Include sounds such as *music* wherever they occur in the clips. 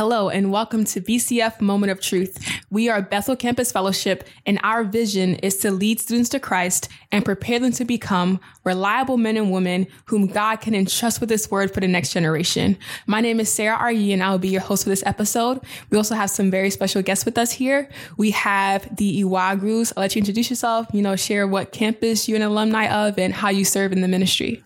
Hello, and welcome to BCF Moment of Truth. We are Bethel Campus Fellowship, and our vision is to lead students to Christ and prepare them to become reliable men and women whom God can entrust with His word for the next generation. My name is Sarah R.E., and I will be your host for this episode. We also have some very special guests with us here. We have the Iwagrus. I'll let you introduce yourself, you know, share what campus you're an alumni of and how you serve in the ministry.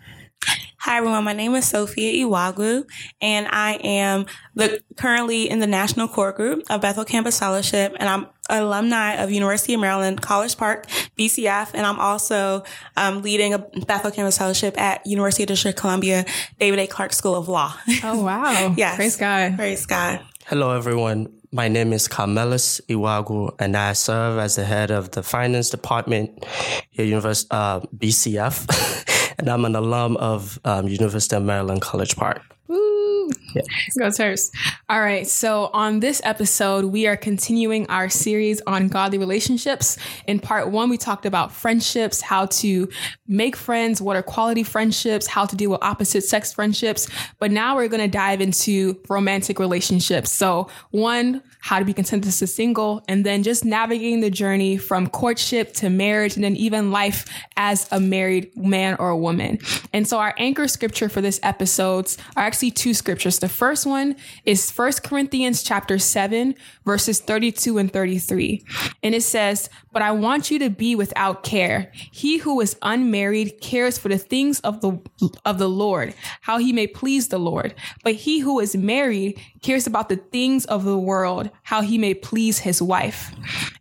Hi everyone, my name is Sophia Iwagu, and I am the, currently in the National Core Group of Bethel Campus Fellowship, and I'm an alumni of University of Maryland College Park, BCF, and I'm also um, leading a Bethel Campus Fellowship at University of District Columbia David A. Clarke School of Law. Oh *laughs* wow! yes, praise God! Praise God! Hello everyone. My name is Carmelis Iwagu, and I serve as the head of the finance department here at University uh, BCF. *laughs* and I'm an alum of um, University of Maryland College Park. Woo! Yeah. Go Terps. All right. So on this episode, we are continuing our series on godly relationships. In part one, we talked about friendships, how to make friends, what are quality friendships, how to deal with opposite sex friendships. But now we're going to dive into romantic relationships. So one, how to be content as a single, and then just navigating the journey from courtship to marriage, and then even life as a married man or a woman. And so our anchor scripture for this episodes are actually two scriptures. The first one is First Corinthians chapter 7, verses 32 and 33. And it says, But I want you to be without care. He who is unmarried cares for the things of the of the Lord, how he may please the Lord. But he who is married cares about the things of the world, how he may please his wife.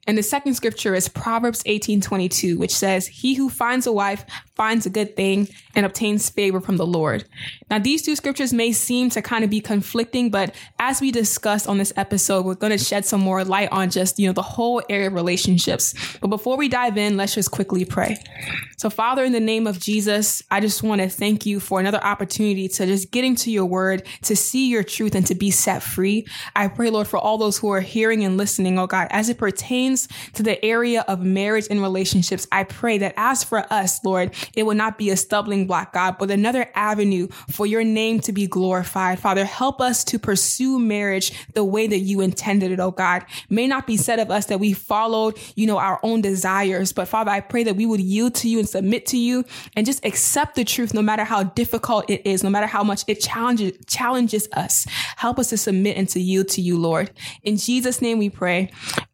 And the second scripture is Proverbs 18:22, which says, "He who finds a wife finds a good thing and obtains favor from the Lord." Now, these two scriptures may seem to kind of be conflicting, but as we discussed on this episode, we're going to shed some more light on just, you know, the whole area of relationships. But before we dive in, let's just quickly pray. So, Father, in the name of Jesus, I just want to thank you for another opportunity to just get into your word, to see your truth and to be set free. I pray, Lord, for all those who are hearing and listening, oh God, as it pertains to the area of marriage and relationships, I pray that as for us, Lord, it will not be a stumbling block, God, but another avenue for your name to be glorified. Father, help us to pursue marriage the way that you intended it, oh God. May not be said of us that we followed, you know, our own desires, but Father, I pray that we would yield to you and submit to you and just accept the truth no matter how difficult it is, no matter how much it challenges challenges us. Help us to submit and to yield to you, Lord. In Jesus' name we pray.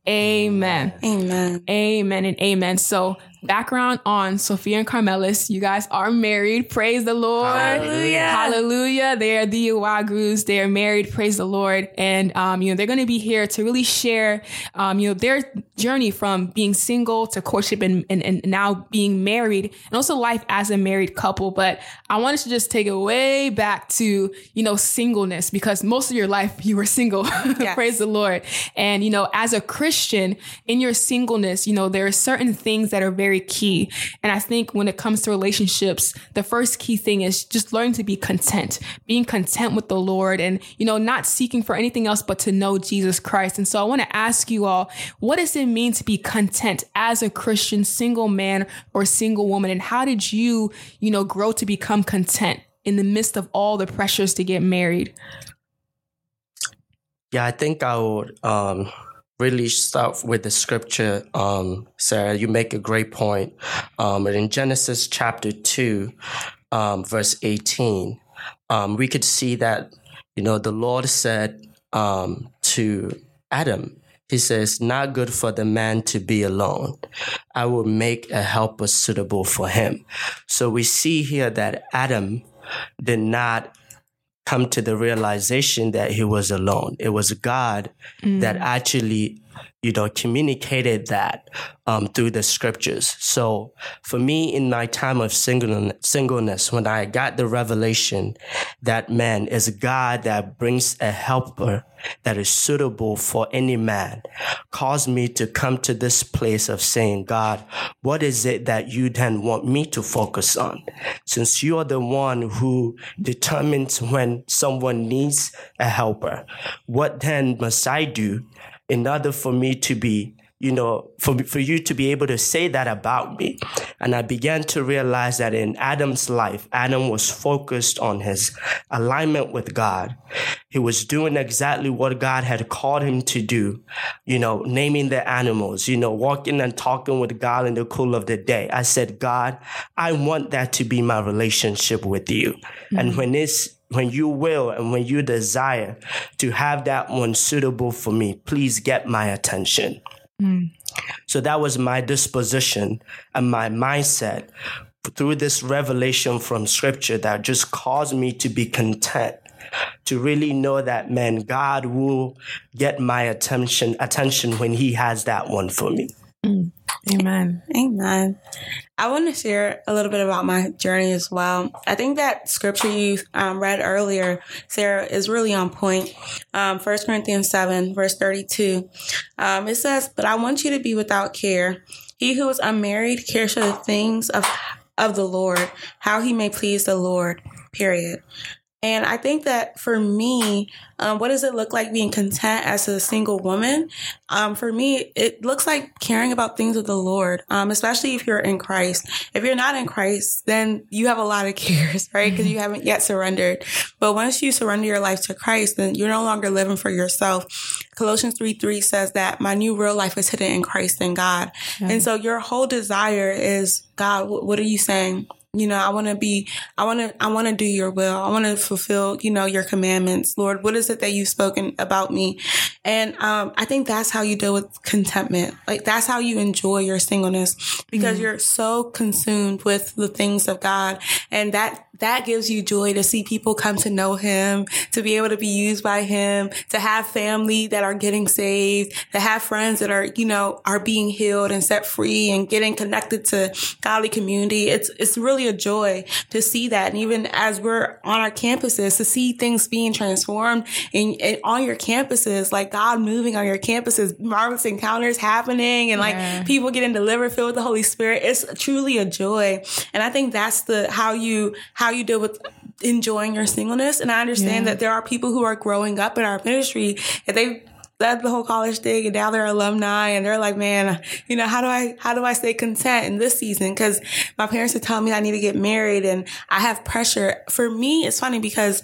Amen. Amen. Amen and amen. So background on Sophia and Carmelis. You guys are married. Praise the Lord. Hallelujah. Hallelujah. They are the Iwagrus. They are married. Praise the Lord. And, um, you know, they're going to be here to really share, um, you know, their journey from being single to courtship and, and, and now being married and also life as a married couple. But I wanted to just take it way back to, you know, singleness because most of your life you were single. *laughs* Yes. Praise the Lord. And, you know, as a Christian in your singleness, you know, there are certain things that are very very key. And I think when it comes to relationships, the first key thing is just learning to be content, being content with the Lord and, you know, not seeking for anything else but to know Jesus Christ. And so I want to ask you all, what does it mean to be content as a Christian single man or single woman? And how did you, you know, grow to become content in the midst of all the pressures to get married? Yeah, I think I would um, really start with the scripture, um, Sarah. You make a great point. Um, in Genesis chapter 2, um, verse 18, um, we could see that, you know, the Lord said um, to Adam, he says, not good for the man to be alone. I will make a helper suitable for him. So we see here that Adam did not come to the realization that he was alone. It was God mm. that actually, you know, communicated that um, through the scriptures. So for me, in my time of singleness, when I got the revelation that man is God that brings a helper that is suitable for any man, caused me to come to this place of saying, God, what is it that you then want me to focus on? Since you are the one who determines when someone needs a helper, what then must I do in order for me to be you know, for, for you to be able to say that about me. And I began to realize that in Adam's life, Adam was focused on his alignment with God. He was doing exactly what God had called him to do, you know, naming the animals, you know, walking and talking with God in the cool of the day. I said, God, I want that to be my relationship with you. Mm-hmm. And when it's when you will and when you desire to have that one suitable for me, please get my attention. Mm. So that was my disposition and my mindset through this revelation from scripture that just caused me to be content to really know that man god will get my attention attention when he has that one for me mm. Amen amen I want to share a little bit about my journey as well. I think that scripture you um, read earlier, Sarah, is really on point. Um, 1 Corinthians 7, verse 32. Um, it says, But I want you to be without care. He who is unmarried cares for the things of, of the Lord, how he may please the Lord, period. And I think that for me, um, what does it look like being content as a single woman? Um, for me, it looks like caring about things of the Lord, um, especially if you're in Christ. If you're not in Christ, then you have a lot of *laughs* cares, right? Because mm-hmm. you haven't yet surrendered. But once you surrender your life to Christ, then you're no longer living for yourself. Colossians 3 3 says that my new real life is hidden in Christ and God. Mm-hmm. And so your whole desire is, God, what are you saying? You know, I want to be, I want to, I want to do your will. I want to fulfill, you know, your commandments. Lord, what is it that you've spoken about me? And, um, I think that's how you deal with contentment. Like that's how you enjoy your singleness because mm-hmm. you're so consumed with the things of God. And that, that gives you joy to see people come to know him, to be able to be used by him, to have family that are getting saved, to have friends that are, you know, are being healed and set free and getting connected to godly community. It's, it's really a joy to see that. And even as we're on our campuses, to see things being transformed in, in on your campuses, like God moving on your campuses, marvelous encounters happening and yeah. like people getting delivered, filled with the Holy Spirit. It's truly a joy. And I think that's the, how you, how you deal with enjoying your singleness. And I understand yeah. that there are people who are growing up in our ministry and they that's the whole college thing and now they're alumni and they're like, man, you know, how do I, how do I stay content in this season? Cause my parents are telling me I need to get married and I have pressure. For me, it's funny because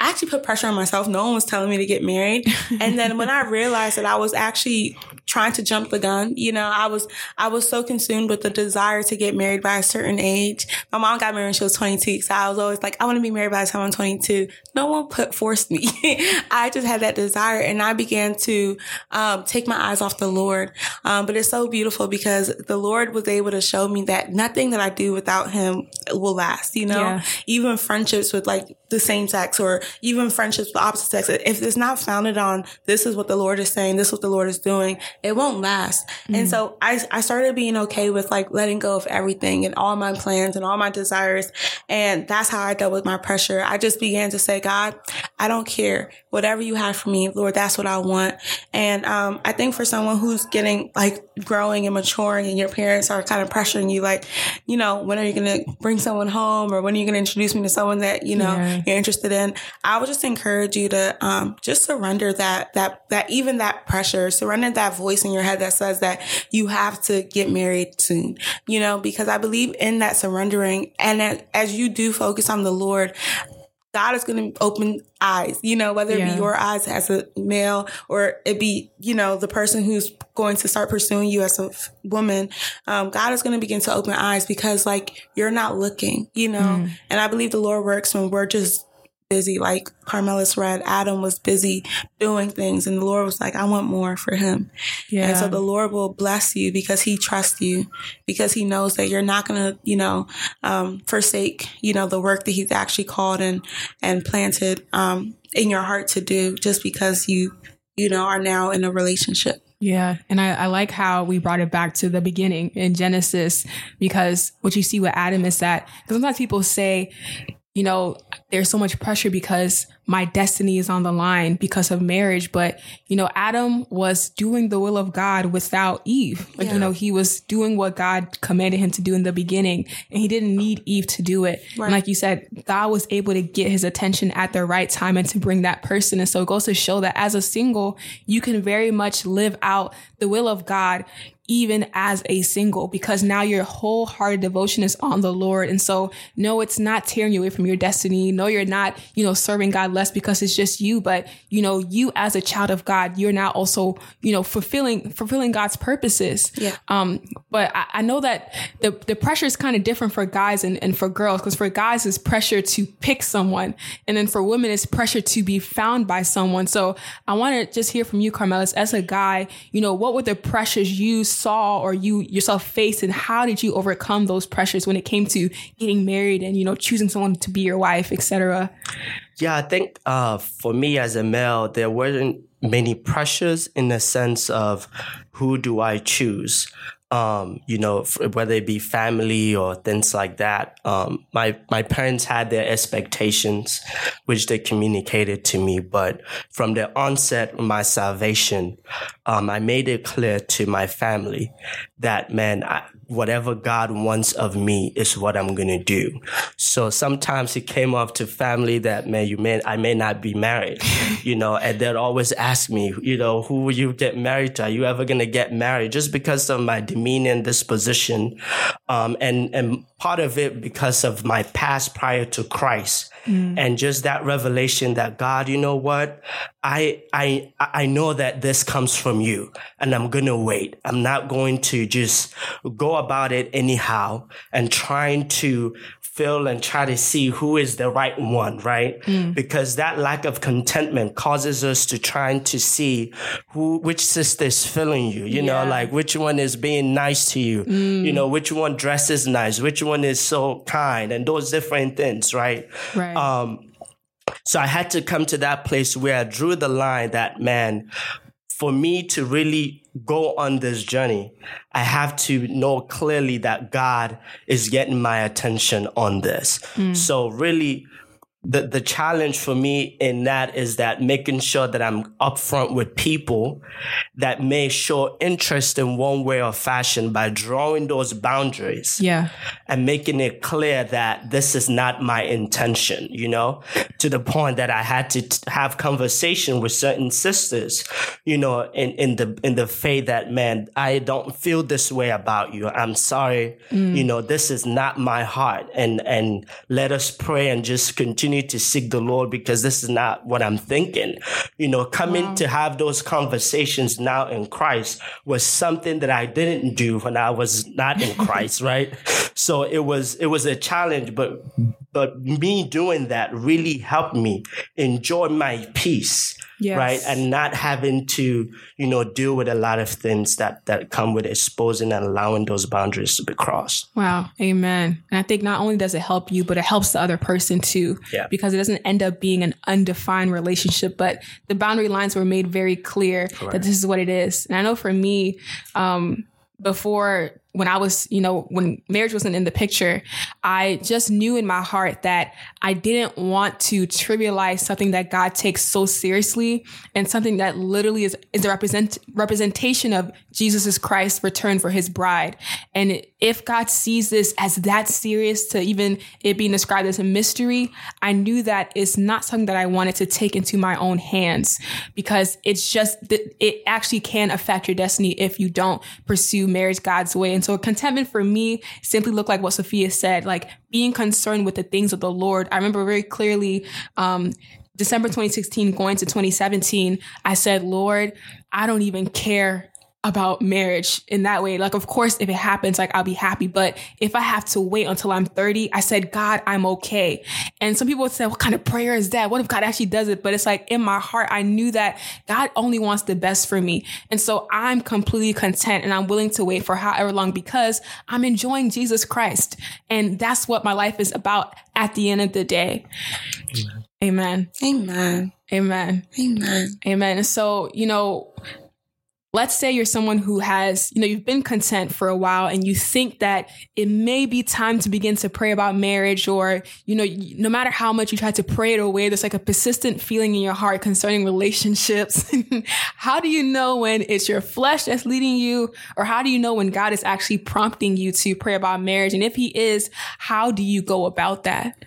I actually put pressure on myself. No one was telling me to get married. *laughs* And then when I realized that I was actually trying to jump the gun. You know, I was, I was so consumed with the desire to get married by a certain age. My mom got married when she was 22. So I was always like, I want to be married by the time I'm 22. No one put, forced me. *laughs* I just had that desire and I began to, um, take my eyes off the Lord. Um, but it's so beautiful because the Lord was able to show me that nothing that I do without him will last, you know, yeah. even friendships with like the same sex or even friendships with opposite sex. If it's not founded on this is what the Lord is saying, this is what the Lord is doing, it won't last. Mm-hmm. And so I, I started being okay with like letting go of everything and all my plans and all my desires. And that's how I dealt with my pressure. I just began to say, God, I don't care. Whatever you have for me, Lord, that's what I want. And, um, I think for someone who's getting like growing and maturing and your parents are kind of pressuring you, like, you know, when are you going to bring someone home or when are you going to introduce me to someone that, you know, yeah. you're interested in? I would just encourage you to, um, just surrender that, that, that even that pressure, surrender that voice voice in your head that says that you have to get married soon, you know, because I believe in that surrendering. And as you do focus on the Lord, God is going to open eyes, you know, whether it yeah. be your eyes as a male or it be, you know, the person who's going to start pursuing you as a woman. Um, God is going to begin to open eyes because like you're not looking, you know, mm. and I believe the Lord works when we're just busy. Like Carmelis read, Adam was busy doing things and the Lord was like, I want more for him. Yeah. And so the Lord will bless you because he trusts you, because he knows that you're not going to, you know, um, forsake, you know, the work that he's actually called and, and planted, um, in your heart to do just because you, you know, are now in a relationship. Yeah. And I, I, like how we brought it back to the beginning in Genesis because what you see with Adam is that because sometimes people say, you know, there's so much pressure because my destiny is on the line because of marriage. But, you know, Adam was doing the will of God without Eve. Like, yeah. you know, he was doing what God commanded him to do in the beginning and he didn't need Eve to do it. Right. And like you said, God was able to get his attention at the right time and to bring that person. And so it goes to show that as a single, you can very much live out the will of God even as a single because now your wholehearted devotion is on the Lord. And so, no, it's not tearing you away from your destiny. No, you're not, you know, serving God less because it's just you, but, you know, you as a child of God, you're now also, you know, fulfilling, fulfilling God's purposes. Yeah. Um, but I, I know that the, the pressure is kind of different for guys and, and for girls because for guys, it's pressure to pick someone. And then for women, it's pressure to be found by someone. So I want to just hear from you, Carmelis, as a guy, you know, what were the pressures you saw or you yourself faced and how did you overcome those pressures when it came to getting married and you know choosing someone to be your wife etc yeah i think uh, for me as a male there weren't many pressures in the sense of who do i choose um, you know, whether it be family or things like that. Um, my my parents had their expectations, which they communicated to me. But from the onset of my salvation, um, I made it clear to my family that man, I, whatever God wants of me is what I'm gonna do. So sometimes it came off to family that man, you may I may not be married, *laughs* you know, and they'd always ask me, you know, who will you get married to? Are you ever gonna get married? Just because of my demeanor and disposition, um, and and part of it because of my past prior to Christ. Mm. And just that revelation that God, you know what? I, I, I know that this comes from you and I'm going to wait. I'm not going to just go about it anyhow and trying to feel and try to see who is the right one, right? Mm. Because that lack of contentment causes us to trying to see who, which sister is feeling you, you yeah. know, like which one is being nice to you, mm. you know, which one dresses nice, which one is so kind and those different things, right? Right. Um, so I had to come to that place where I drew the line that man, for me to really go on this journey, I have to know clearly that God is getting my attention on this. Mm. So really the, the challenge for me in that is that making sure that I'm upfront with people that may show interest in one way or fashion by drawing those boundaries. Yeah. And making it clear that this is not my intention, you know, to the point that I had to t- have conversation with certain sisters, you know, in, in the, in the faith that, man, I don't feel this way about you. I'm sorry. Mm. You know, this is not my heart. And, and let us pray and just continue continue to seek the Lord because this is not what I'm thinking. You know, coming wow. to have those conversations now in Christ was something that I didn't do when I was not in *laughs* Christ, right? So it was, it was a challenge, but, but me doing that really helped me enjoy my peace yes. right? And not having to, you know, deal with a lot of things that, that come with exposing and allowing those boundaries to be crossed. Wow. Amen. And I think not only does it help you, but it helps the other person too. Yeah. Because it doesn't end up being an undefined relationship, but the boundary lines were made very clear Correct. that this is what it is. And I know for me, um, before when I was, you know, when marriage wasn't in the picture, I just knew in my heart that I didn't want to trivialize something that God takes so seriously and something that literally is, is a represent, representation of Jesus Christ's return for his bride. And if God sees this as that serious to even it being described as a mystery, I knew that it's not something that I wanted to take into my own hands because it's just, it actually can affect your destiny if you don't pursue marriage God's way. And so contentment for me simply looked like what Sophia said, like being concerned with the things of the Lord. I remember very clearly, um, December 2016 going to 2017, I said, Lord, I don't even care about marriage in that way. Like, of course, if it happens, like I'll be happy. But if I have to wait until I'm 30, I said, God, I'm okay. And some people would say, what kind of prayer is that? What if God actually does it? But it's like in my heart, I knew that God only wants the best for me. And so I'm completely content and I'm willing to wait for however long because I'm enjoying Jesus Christ. And that's what my life is about at the end of the day. Amen. Amen. Amen. Amen. Amen. So, you know, let's say you're someone who has, you know, you've been content for a while and you think that it may be time to begin to pray about marriage or, you know, no matter how much you try to pray it away, there's like a persistent feeling in your heart concerning relationships. *laughs* how do you know when it's your flesh that's leading you or how do you know when God is actually prompting you to pray about marriage? And if he is, how do you go about that?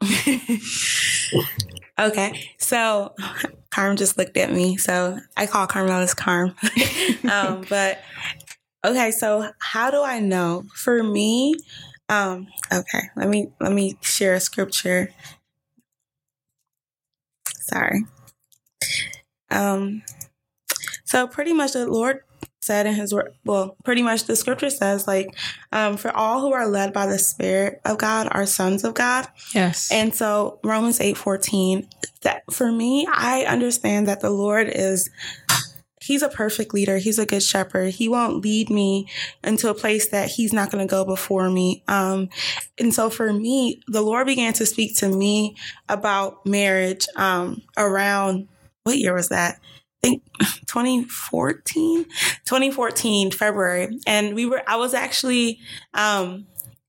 *laughs* okay. So *laughs* Carm just looked at me. So I call Carmelis Carm. *laughs* um, but okay, so how do I know? For me, um, okay, let me let me share a scripture. Sorry. Um, so pretty much the Lord said in his word, well, pretty much the scripture says, like, um, for all who are led by the Spirit of God are sons of God. Yes. And so Romans 8 14, that for me, I understand that the Lord is he's a perfect leader. He's a good shepherd. He won't lead me into a place that he's not going to go before me. Um, and so for me, the Lord began to speak to me about marriage, um, around what year was that? Think 2014, 2014 February, and we were. I was actually um,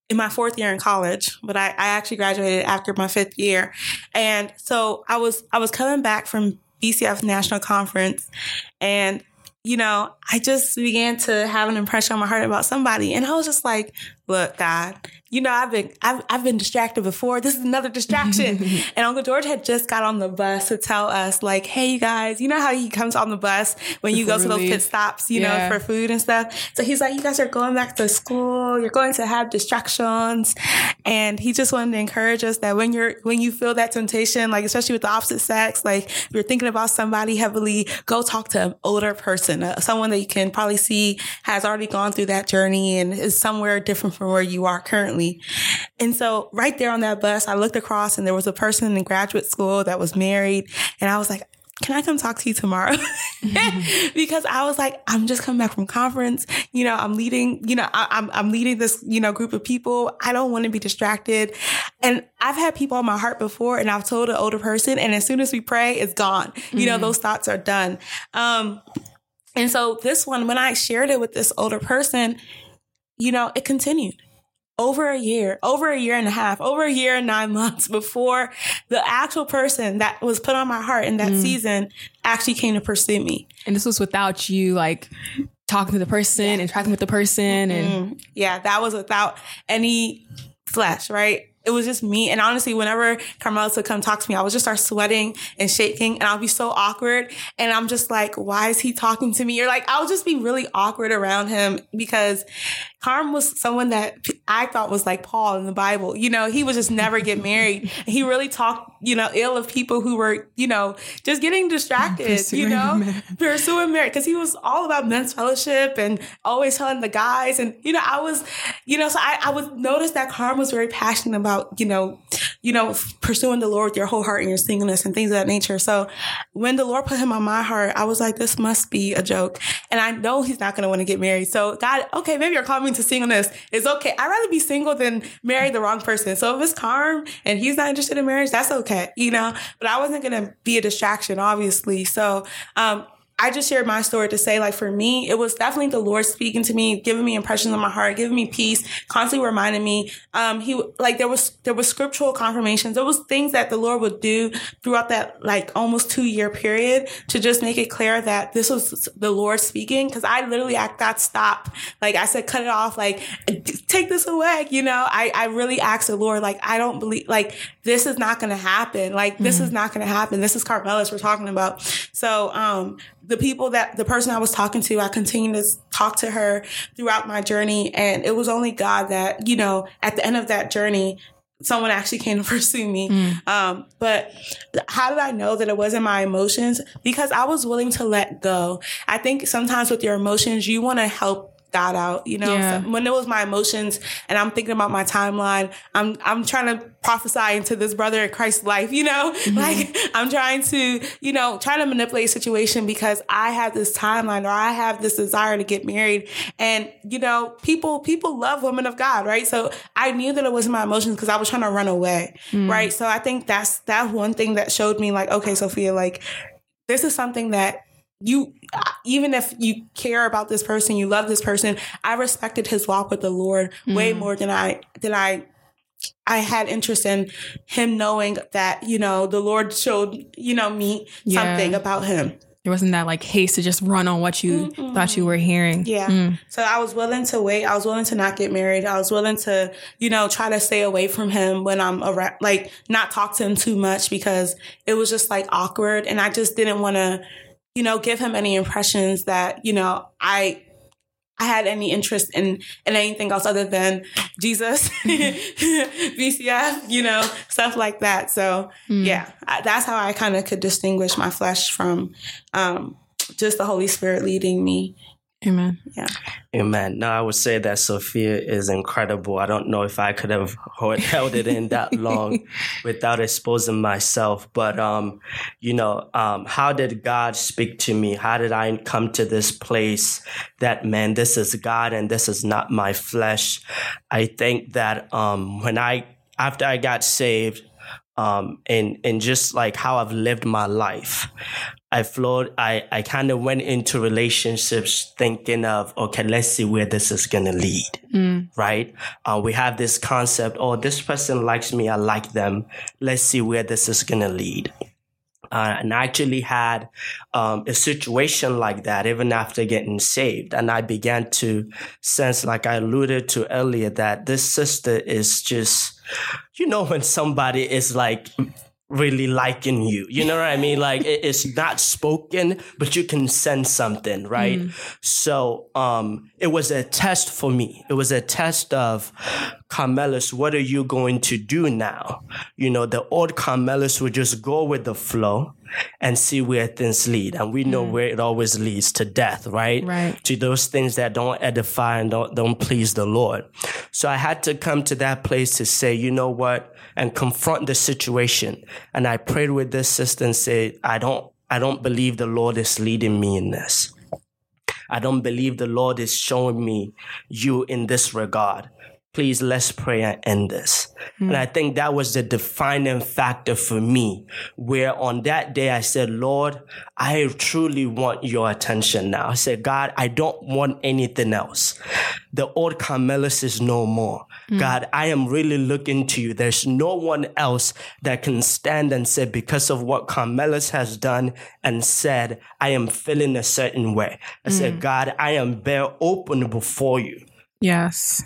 in my fourth year in college, but I, I actually graduated after my fifth year, and so I was I was coming back from BCF National Conference, and you know, I just began to have an impression on my heart about somebody. And I was just like, look, God, you know, I've been, I've, I've been distracted before. This is another distraction. *laughs* and Uncle George had just got on the bus to tell us like, Hey, you guys, you know how he comes on the bus when you go to those pit stops, you yeah. know, for food and stuff. So he's like, you guys are going back to school. You're going to have distractions. And he just wanted to encourage us that when you're, when you feel that temptation, like, especially with the opposite sex, like if you're thinking about somebody heavily, go talk to an older person, uh, someone that you can probably see has already gone through that journey and is somewhere different from where you are currently. And so right there on that bus, I looked across and there was a person in graduate school that was married. And I was like, can I come talk to you tomorrow? *laughs* because I was like, I'm just coming back from conference. You know, I'm leading, you know, I, am I'm, I'm leading this, you know, group of people. I don't want to be distracted. And I've had people on my heart before and I've told an older person and as soon as we pray, it's gone. Mm-hmm. You know, mm-hmm. those thoughts are done. Um, and so this one, when I shared it with this older person, you know, it continued over a year, over a year and a half, over a year and nine *laughs* months before the actual person that was put on my heart in that mm. season actually came to pursue me. And this was without you like talking to the person, yeah. interacting with the person mm-hmm. and yeah, that was without any flesh, right? It was just me. And honestly, whenever Carmelis would come talk to me, I would just start sweating and shaking and I'll be so awkward. And I'm just like, why is he talking to me? Or like, I'll just be really awkward around him because Carm was someone that I thought was like Paul in the Bible. You know, he would just never get married. *laughs* He really talked, you know, ill of people who were, you know, just getting distracted, pursuing you know, marriage. pursuing marriage. Cause he was all about men's fellowship and always telling the guys. And, you know, I was, you know, so I, I would notice that Carm was very passionate about, you know, you know, pursuing the Lord with your whole heart and your singleness and things of that nature. So when the Lord put him on my heart, I was like, this must be a joke. And I know he's not going to want to get married. So God, okay, maybe you're calling me to singleness. It's okay. I'd rather be single than marry the wrong person. So if it's Carm and he's not interested in marriage, that's okay, you know, but I wasn't to be a distraction, obviously. So, um, I just shared my story to say, like, for me, it was definitely the Lord speaking to me, giving me impressions on my heart, giving me peace, constantly reminding me. Um, he, like, there was, there was scriptural confirmations. There was things that the Lord would do throughout that, like, almost two year period to just make it clear that this was the Lord speaking. Cause I literally, I got stopped. Like, I said, cut it off. Like, take this away. You know, I, I really asked the Lord, like, I don't believe, like, this is not going to happen. Like, this mm-hmm. is not going to happen. This is Carmelis we're talking about. So, um, the people that the person I was talking to, I continued to talk to her throughout my journey. And it was only God that, you know, at the end of that journey, someone actually came to *laughs* pursue me. Mm. Um, but how did I know that it wasn't my emotions? Because I was willing to let go. I think sometimes with your emotions, you want to help God out, you know. Yeah. So when it was my emotions and I'm thinking about my timeline, I'm I'm trying to prophesy into this brother in Christ's life, you know? Mm-hmm. *laughs* Like I'm trying to, you know, trying to manipulate a situation because I have this timeline or I have this desire to get married. And, you know, people people love women of God, right? So I knew that it wasn't my emotions because I was trying to run away. Mm. Right. So I think that's that one thing that showed me like, okay, Sophia, like this is something that you even if you care about this person, you love this person, I respected his walk with the Lord mm. way more than I than I I had interest in him knowing that, you know, the Lord showed, you know, me yeah. something about him. There wasn't that like haste to just run on what you mm-hmm. thought you were hearing. Yeah. Mm. So I was willing to wait. I was willing to not get married. I was willing to, you know, try to stay away from him when I'm around, like not talk to him too much because it was just like awkward. And I just didn't want to, you know, give him any impressions that, you know, I, I had any interest in, in anything else other than Jesus, *laughs* BCF, you know, stuff like that. So mm. yeah, I, that's how I kind of could distinguish my flesh from, um, just the Holy Spirit leading me Amen. Yeah. Amen. Now, I would say that Sophia is incredible. I don't know if I could have *laughs* held it in that *laughs* long without exposing myself. But, um, you know, um, how did God speak to me? How did I come to this place that, man, this is God and this is not my flesh? I think that, um, when I, after I got saved, um, and and just like how I've lived my life. I flowed. I I kind of went into relationships thinking of okay, let's see where this is gonna lead. Mm. Right? Uh, we have this concept. Oh, this person likes me. I like them. Let's see where this is gonna lead. Uh, and I actually had um, a situation like that even after getting saved. And I began to sense, like I alluded to earlier, that this sister is just you know when somebody is like really liking you. You know what I mean? Like it, it's not spoken, but you can sense something, right? Mm. So um it was a test for me. It was a test of Carmelis, what are you going to do now? You know, the old Carmelis would just go with the flow and see where things lead. And we know mm. where it always leads to death, right? Right. To those things that don't edify and don't, don't please the Lord. So I had to come to that place to say, you know what? And confront the situation. And I prayed with this sister and said, I don't, I don't believe the Lord is leading me in this. I don't believe the Lord is showing me you in this regard please let's pray and end this. Mm. And I think that was the defining factor for me, where on that day I said, Lord, I truly want your attention now. I said, God, I don't want anything else. The old Carmelis is no more. Mm. God, I am really looking to you. There's no one else that can stand and say, because of what Carmelis has done and said, I am feeling a certain way. I mm. said, God, I am bare open before you. Yes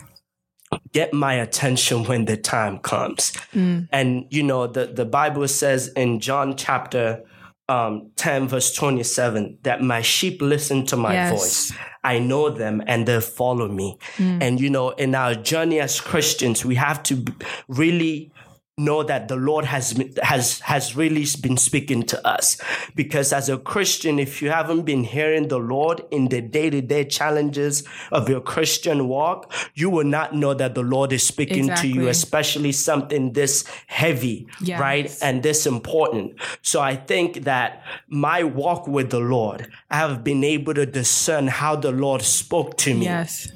get my attention when the time comes. Mm. And you know, the, the Bible says in John chapter um, 10 verse 27 that my sheep listen to my yes. voice. I know them and they follow me. Mm. And you know, in our journey as Christians, we have to really know that the Lord has has has really been speaking to us. Because as a Christian, if you haven't been hearing the Lord in the day-to-day challenges of your Christian walk, you will not know that the Lord is speaking exactly. to you, especially something this heavy, yes. right? And this important. So I think that my walk with the Lord, I have been able to discern how the Lord spoke to me. Yes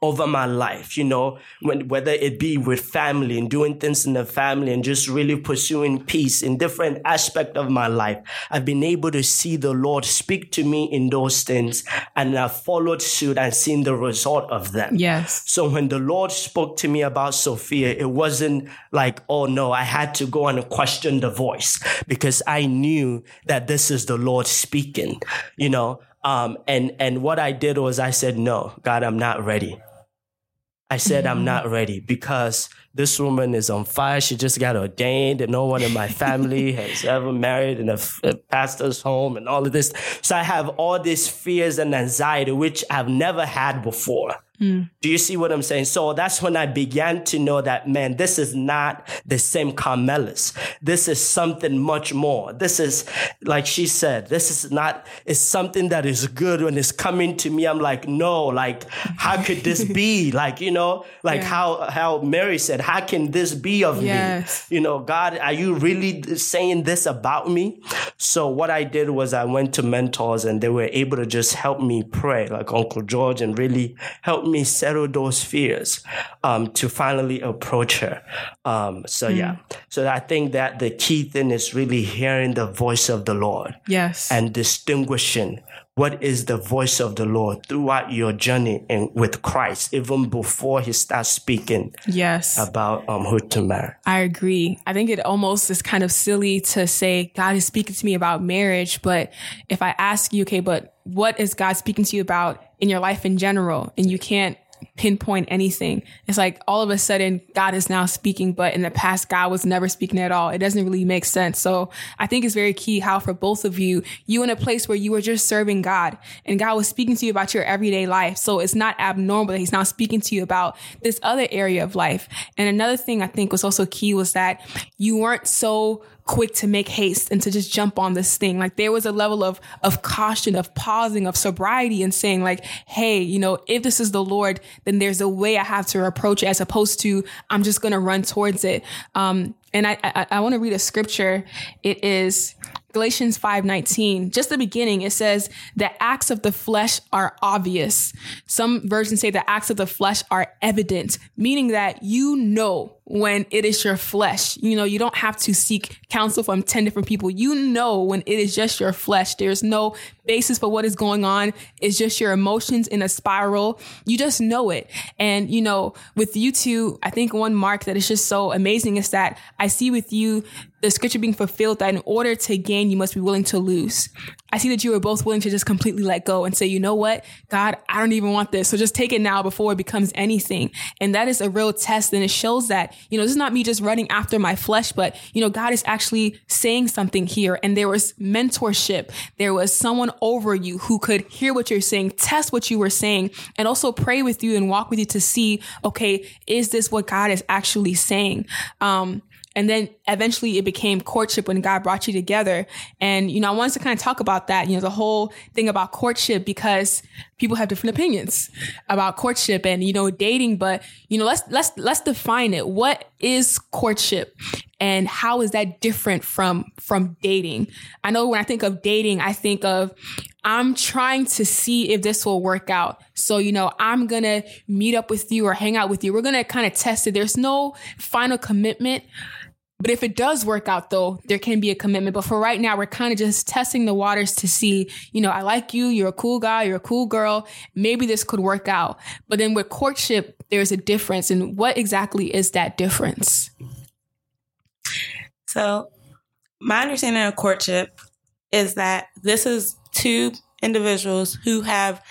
over my life, you know, when, whether it be with family and doing things in the family and just really pursuing peace in different aspect of my life. I've been able to see the Lord speak to me in those things and I've followed suit and seen the result of them. Yes. So when the Lord spoke to me about Sophia, it wasn't like, oh no, I had to go and question the voice because I knew that this is the Lord speaking, you know, um, and, and what I did was I said, no, God, I'm not ready. I said, mm-hmm. I'm not ready because this woman is on fire. She just got ordained and no one in my family has ever married in a, a, pastor's home and all of this. So I have all these fears and anxiety, which I've never had before. Mm. Do you see what I'm saying? So that's when I began to know that, man, this is not the same Carmelus. This is something much more. This is, like she said, this is not, it's something that is good when it's coming to me. I'm like, no, like, how could this be? *laughs* like, you know, like yeah. how, how Mary said, how can this be of yes. me? You know, God, are you really saying this about me? So what I did was I went to mentors and they were able to just help me pray, like Uncle George, and really help help me settle those fears um, to finally approach her. Um, so mm. yeah, so I think that the key thing is really hearing the voice of the Lord. Yes, and distinguishing what is the voice of the Lord throughout your journey in, with Christ, even before He starts speaking. Yes, about um, who to marry. I agree. I think it almost is kind of silly to say God is speaking to me about marriage, but if I ask you, okay, but what is God speaking to you about in your life in general, and you can't pinpoint anything. It's like all of a sudden God is now speaking, but in the past God was never speaking at all. It doesn't really make sense. So I think it's very key how for both of you, you in a place where you were just serving God and God was speaking to you about your everyday life. So it's not abnormal that he's now speaking to you about this other area of life. And another thing I think was also key was that you weren't so quick to make haste and to just jump on this thing. Like there was a level of, of caution, of pausing, of sobriety and saying like, Hey, you know, if this is the Lord, then there's a way I have to approach it as opposed to I'm just going to run towards it. Um, and I, I, I want to read a scripture. It is Galatians 5:19, just the beginning, it says the acts of the flesh are obvious. Some versions say the acts of the flesh are evident, meaning that you know when it is your flesh. You know, you don't have to seek counsel from 10 different people. You know when it is just your flesh. There's no basis for what is going on. It's just your emotions in a spiral. You just know it. And, you know, with you two, I think one mark that is just so amazing is that I see with you the scripture being fulfilled that in order to gain, you must be willing to lose. I see that you are both willing to just completely let go and say, you know what? God, I don't even want this. So just take it now before it becomes anything. And that is a real test. And it shows that, you know, this is not me just running after my flesh, but, you know, God is actually saying something here. And there was mentorship. There was someone over you who could hear what you're saying, test what you were saying, and also pray with you and walk with you to see, okay, is this what God is actually saying? Um, and then eventually it became courtship when God brought you together. And, you know, I wanted to kind of talk about that, you know, the whole thing about courtship because people have different opinions about courtship and, you know, dating. But, you know, let's, let's, let's define it. What is courtship? And how is that different from, from dating? I know when I think of dating, I think of, I'm trying to see if this will work out. So, you know, I'm going to meet up with you or hang out with you. We're going to kind of test it. There's no final commitment. But if it does work out though, there can be a commitment. But for right now, we're kind of just testing the waters to see, you know, I like you, you're a cool guy, you're a cool girl. Maybe this could work out. But then with courtship, there's a difference. And what exactly is that difference? So, my understanding of courtship is that this is two individuals who have,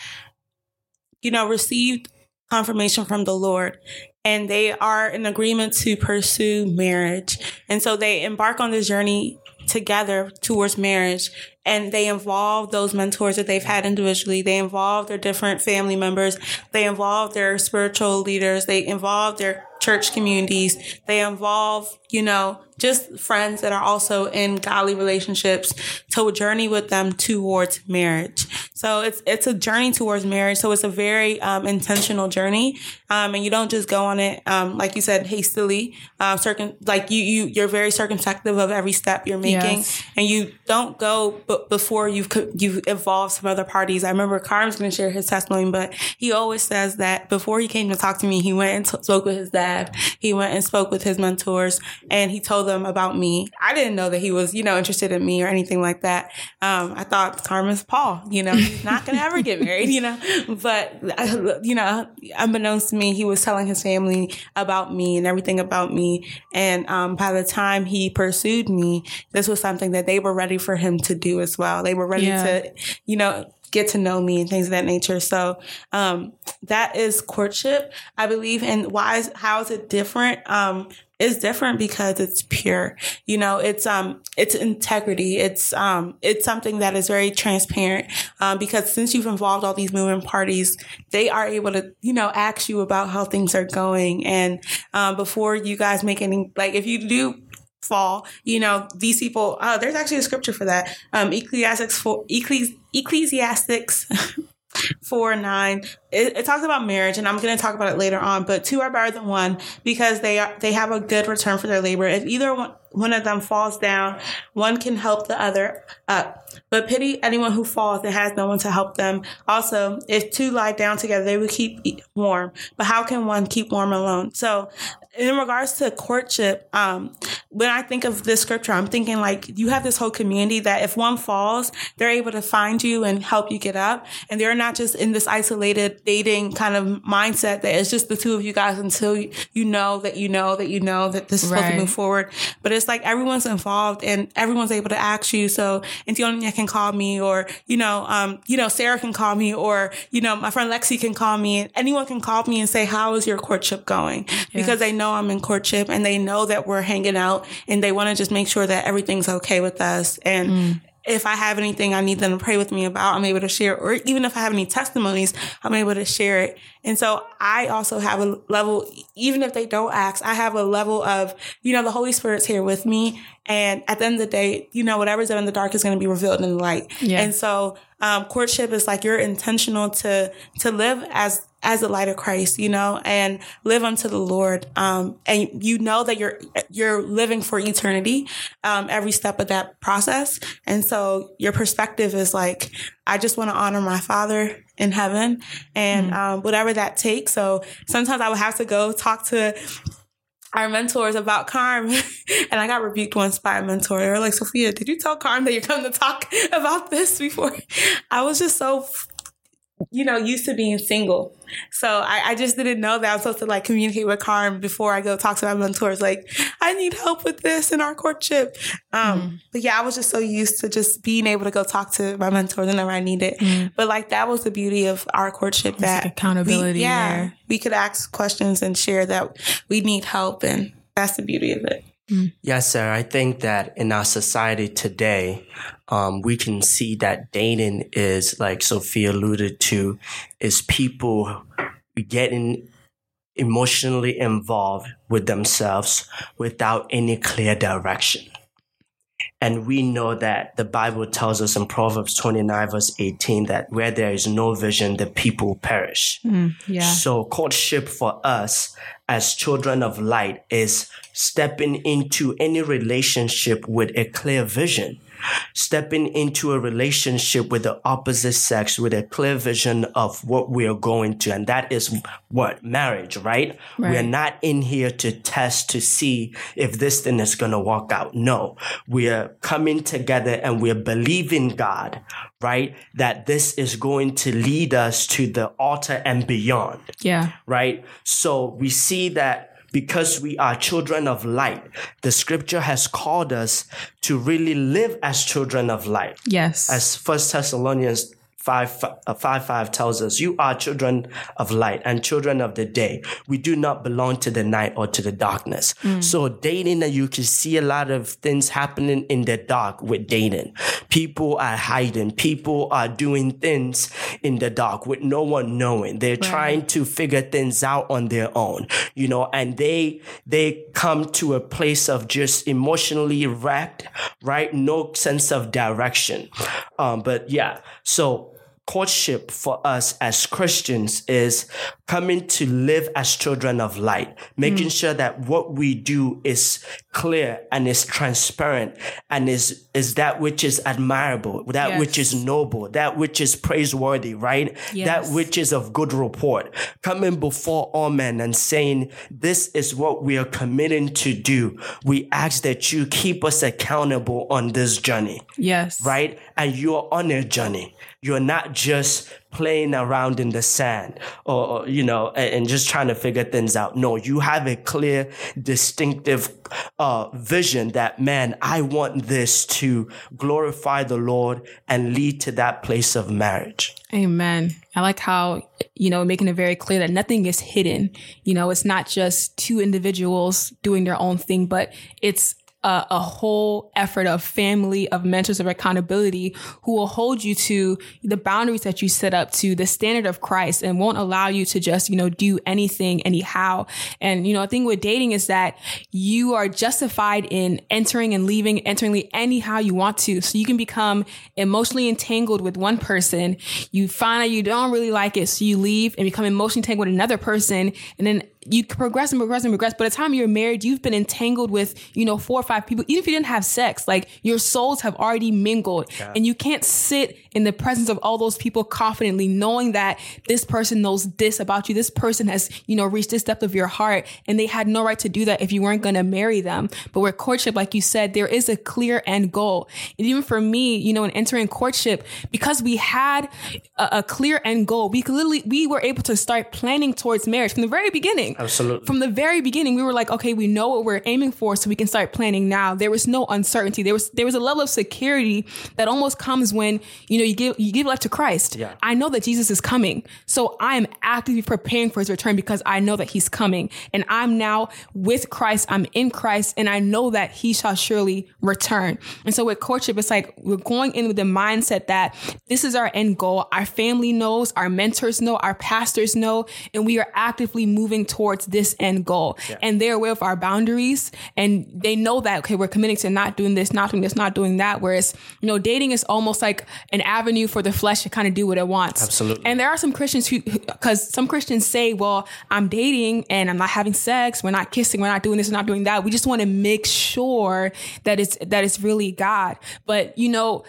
you know, received confirmation from the Lord and they are in agreement to pursue marriage. And so they embark on this journey together towards marriage and they involve those mentors that they've had individually. They involve their different family members. They involve their spiritual leaders. They involve their church communities. They involve, you know, just friends that are also in godly relationships to a journey with them towards marriage. So it's it's a journey towards marriage. So it's a very um, intentional journey, um, and you don't just go on it um, like you said hastily. Um, circum like you you you're very circumspective of every step you're making, yes. and you don't go b- before you've you've involved some other parties. I remember Carm's going to share his testimony, but he always says that before he came to talk to me, he went and t- spoke with his dad. He went and spoke with his mentors, and he told them about me. I didn't know that he was you know interested in me or anything like that. Um, I thought Carmen's Paul, you know he's not going to ever get married, you know. But you know, unbeknownst to me, he was telling his family about me and everything about me. And um, by the time he pursued me, this was something that they were ready for him to do as well. They were ready yeah. to, you know, get to know me and things of that nature. So um, that is courtship, I believe. And why is how is it different? Um, it's different because it's pure. You know, it's um it's integrity. It's um it's something that is very transparent. Um because since you've involved all these moving parties, they are able to, you know, ask you about how things are going. And um before you guys make any like if you do fall. You know, these people, uh, there's actually a scripture for that. Um, Ecclesiastics, for, Ecclesi- Ecclesiastics *laughs* 4 9, it, it talks about marriage, and I'm going to talk about it later on, but two are better than one because they are, they have a good return for their labor. If either one, one of them falls down, one can help the other up. But pity anyone who falls and has no one to help them. Also, if two lie down together, they will keep warm. But how can one keep warm alone? So in regards to courtship, um, when I think of this scripture, I'm thinking like you have this whole community that if one falls, they're able to find you and help you get up. And they're not just in this isolated dating kind of mindset that it's just the two of you guys until you know that you know that you know that this is supposed right. to move forward. But it's like everyone's involved and everyone's able to ask you. So Antonia can call me or, you know, um, you know, Sarah can call me or, you know, my friend Lexi can call me and anyone can call me and say, how is your courtship going? Yes. Because they know know I'm in courtship and they know that we're hanging out and they want to just make sure that everything's okay with us. And mm. if I have anything I need them to pray with me about, I'm able to share, or even if I have any testimonies, I'm able to share it. And so I also have a level, even if they don't ask, I have a level of, you know, the Holy Spirit's here with me. And at the end of the day, you know, whatever's in the dark is going to be revealed in the light. Yeah. And so, um, courtship is like you're intentional to, to live as as the light of Christ, you know, and live unto the Lord. Um, and you know that you're, you're living for eternity, um, every step of that process. And so your perspective is like, I just want to honor my father in heaven and, mm-hmm. um, whatever that takes. So sometimes I would have to go talk to our mentors about Carm. *laughs* and I got rebuked once by a mentor. They were like, Sophia, did you tell Carm that you're coming to talk *laughs* about this before? I was just so you know, used to being single. So I, I, just didn't know that I was supposed to like communicate with Carm before I go talk to my mentors. Like, I need help with this in our courtship. Um, mm. but yeah, I was just so used to just being able to go talk to my mentors whenever I needed. Mm. But like, that was the beauty of our courtship that like accountability. We, yeah. We could ask questions and share that we need help. And that's the beauty of it. Mm. Yes, sir. I think that in our society today, um, we can see that dating is, like Sophia alluded to, is people getting emotionally involved with themselves without any clear direction. And we know that the Bible tells us in Proverbs 29 verse 18 that where there is no vision, the people perish. Mm, yeah. So courtship for us as children of light is stepping into any relationship with a clear vision stepping into a relationship with the opposite sex with a clear vision of what we are going to. And that is what? Marriage, right? right. We are not in here to test to see if this thing is going to work out. No, we are coming together and we're believing God, right? That this is going to lead us to the altar and beyond. Yeah. Right. So we see that because we are children of light. The scripture has called us to really live as children of light. Yes. As First Thessalonians 5, uh, 5 5 tells us, You are children of light and children of the day. We do not belong to the night or to the darkness. Mm. So, dating, that you can see a lot of things happening in the dark with dating. People are hiding, people are doing things in the dark with no one knowing. They're right. trying to figure things out on their own, you know, and they, they come to a place of just emotionally wrecked, right? No sense of direction. Um, but yeah, so courtship for us as Christians is coming to live as children of light, making mm. sure that what we do is clear and is transparent and is, is that which is admirable, that yes. which is noble, that which is praiseworthy, right? Yes. That which is of good report. Coming before all men and saying, this is what we are committing to do. We ask that you keep us accountable on this journey. Yes. Right? And you're on a journey. You're not just playing around in the sand or, you know, and, and, just trying to figure things out. No, you have a clear, distinctive uh, vision that, man, I want this to glorify the Lord and lead to that place of marriage. Amen. I like how, you know, making it very clear that nothing is hidden. You know, it's not just two individuals doing their own thing, but it's a, a, whole effort of family, of mentors, of accountability who will hold you to the boundaries that you set up to the standard of Christ and won't allow you to just, you know, do anything anyhow. And, you know, the thing with dating is that you are justified in entering and leaving, entering anyhow you want to. So you can become emotionally entangled with one person. You find out you don't really like it. So you leave and become emotionally entangled with another person. And then you progress and progress and progress. By the time you're married, you've been entangled with, you know, four or five people. Even if you didn't have sex, like your souls have already mingled yeah. and you can't sit in the presence of all those people confidently knowing that this person knows this about you. This person has, you know, reached this depth of your heart and they had no right to do that if you weren't going to marry them. But with courtship, like you said, there is a clear end goal. And even for me, you know, in entering courtship, because we had a, a clear end goal, we could literally, we were able to start planning towards marriage from the very beginning. Absolutely. From the very beginning, we were like, okay, we know what we're aiming for, so we can start planning now. There was no uncertainty. There was there was a level of security that almost comes when you know you give you give life to Christ. Yeah. I know that Jesus is coming, so I am actively preparing for His return because I know that He's coming, and I'm now with Christ. I'm in Christ, and I know that He shall surely return. And so with courtship, it's like we're going in with the mindset that this is our end goal. Our family knows, our mentors know, our pastors know, and we are actively moving towards this end goal. Yeah. And they're aware of our boundaries and they know that, okay, we're committing to not doing this, not doing this, not doing that. Whereas, you know, dating is almost like an avenue for the flesh to kind of do what it wants. Absolutely. And there are some Christians who, because some Christians say, well, I'm dating and I'm not having sex. We're not kissing. We're not doing this. We're not doing that. We just want to make sure that it's, that it's really God. But, you know,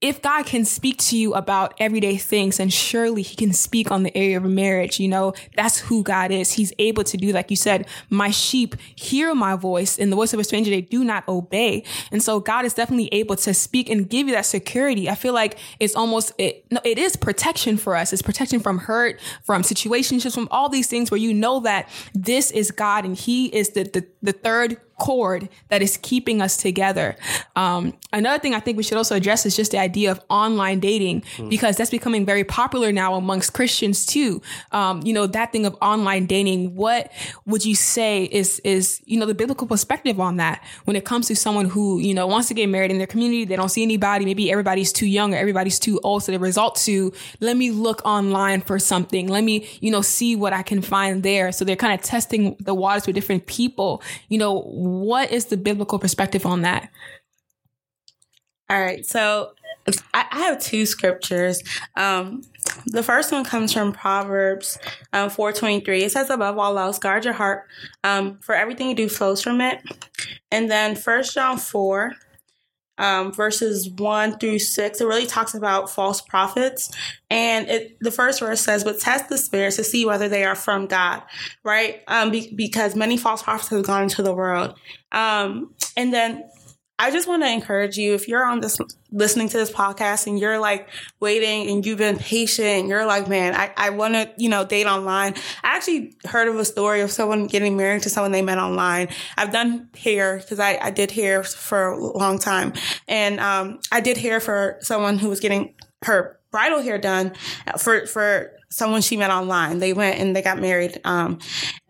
if God can speak to you about everyday things, and surely he can speak on the area of marriage. You know, that's who God is. He's able to do, like you said, my sheep hear my voice and the voice of a stranger, they do not obey. And so God is definitely able to speak and give you that security. I feel like it's almost, it, no, it is protection for us. It's protection from hurt, from situationships, from all these things where you know that this is God and he is the, the, the third cord that is keeping us together. Um, another thing I think we should also address is just the idea of online dating mm. because that's becoming very popular now amongst Christians too. Um, you know, that thing of online dating. What would you say is is you know the biblical perspective on that when it comes to someone who you know wants to get married in their community, they don't see anybody, maybe everybody's too young or everybody's too old, so the result to let me look online for something, let me you know see what I can find there. So they're kind of testing the waters with different people. You know what is the biblical perspective on that? All right. So I, I have two scriptures. Um, the first one comes from Proverbs um, 423. It says, above all else, guard your heart, um, for everything you do flows from it. And then First John 4, um, verses 1 through 6, it really talks about false prophets. And it, the first verse says, but test the spirits to see whether they are from God, right? Um, be, because many false prophets have gone into the world. Um, and then I just want to encourage you if you're on this listening to this podcast and you're like waiting and you've been patient, you're like, man, I, I want to, you know, date online. I actually heard of a story of someone getting married to someone they met online. I've done hair because I, I did hair for a long time. And, um, I did hair for someone who was getting her bridal hair done for, for someone she met online. They went and they got married. Um,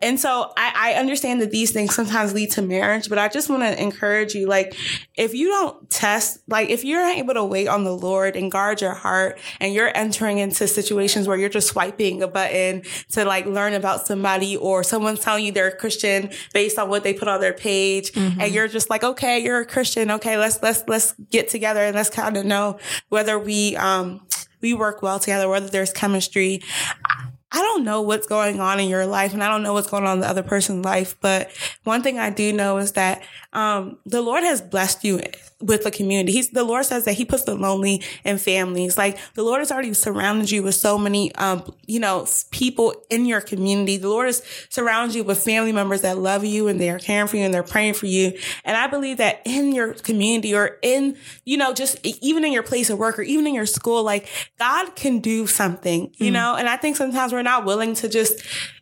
and so I, I understand that these things sometimes lead to marriage, but I just want to encourage you, like, if you don't test, like, if you're able to wait on the Lord and guard your heart and you're entering into situations where you're just swiping a button to like learn about somebody or someone's telling you they're a Christian based on what they put on their page mm-hmm. and you're just like, okay, you're a Christian. Okay. Let's, let's, let's get together and let's kind of know whether we, um, we work well together, whether there's chemistry. I don't know what's going on in your life and I don't know what's going on in the other person's life, but one thing I do know is that um, the Lord has blessed you with the community. He's, the Lord says that he puts the lonely in families. Like the Lord has already surrounded you with so many, um, you know, people in your community. The Lord has surrounded you with family members that love you and they're caring for you and they're praying for you. And I believe that in your community or in, you know, just even in your place of work or even in your school, like God can do something, you mm. know, and I think sometimes we're not willing to just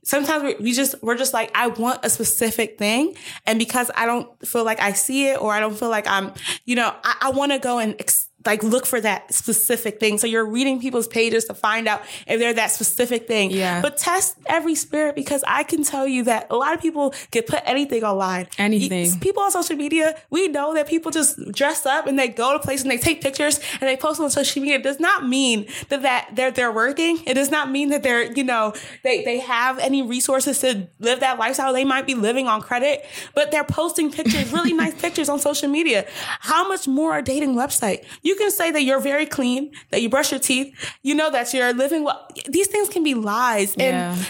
sometimes we, just we're just like I want a specific thing, and because I don't feel like I see it or I don't feel like I'm, you know, I, I want to go and. Ex- like look for that specific thing. So you're reading people's pages to find out if they're that specific thing. Yeah. But test every spirit because I can tell you that a lot of people can put anything online. Anything. People on social media, we know that people just dress up and they go to places and they take pictures and they post on social media. It does not mean that, that they're they're working. It does not mean that they're, you know, they, they have any resources to live that lifestyle. They might be living on credit, but they're posting pictures, really nice pictures on social media. How much more a dating website? You can say that you're very clean, that you brush your teeth, you know that you're living well. These things can be lies. Yeah. And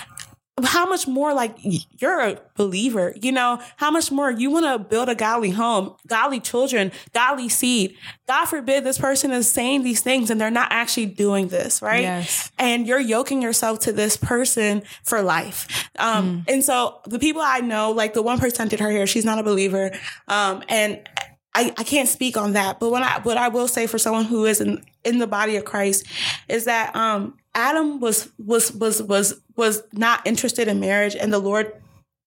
how much more like you're a believer, you know, how much more you want to build a godly home, godly children, godly seed. God forbid this person is saying these things and they're not actually doing this, right? Yes. And you're yoking yourself to this person for life. Um, and so the people I know, like the one person did her hair, she's not a believer. Um, and I, I can't speak on that, but what I what I will say for someone who is in, in the body of Christ is that um, Adam was was was was was not interested in marriage, and the Lord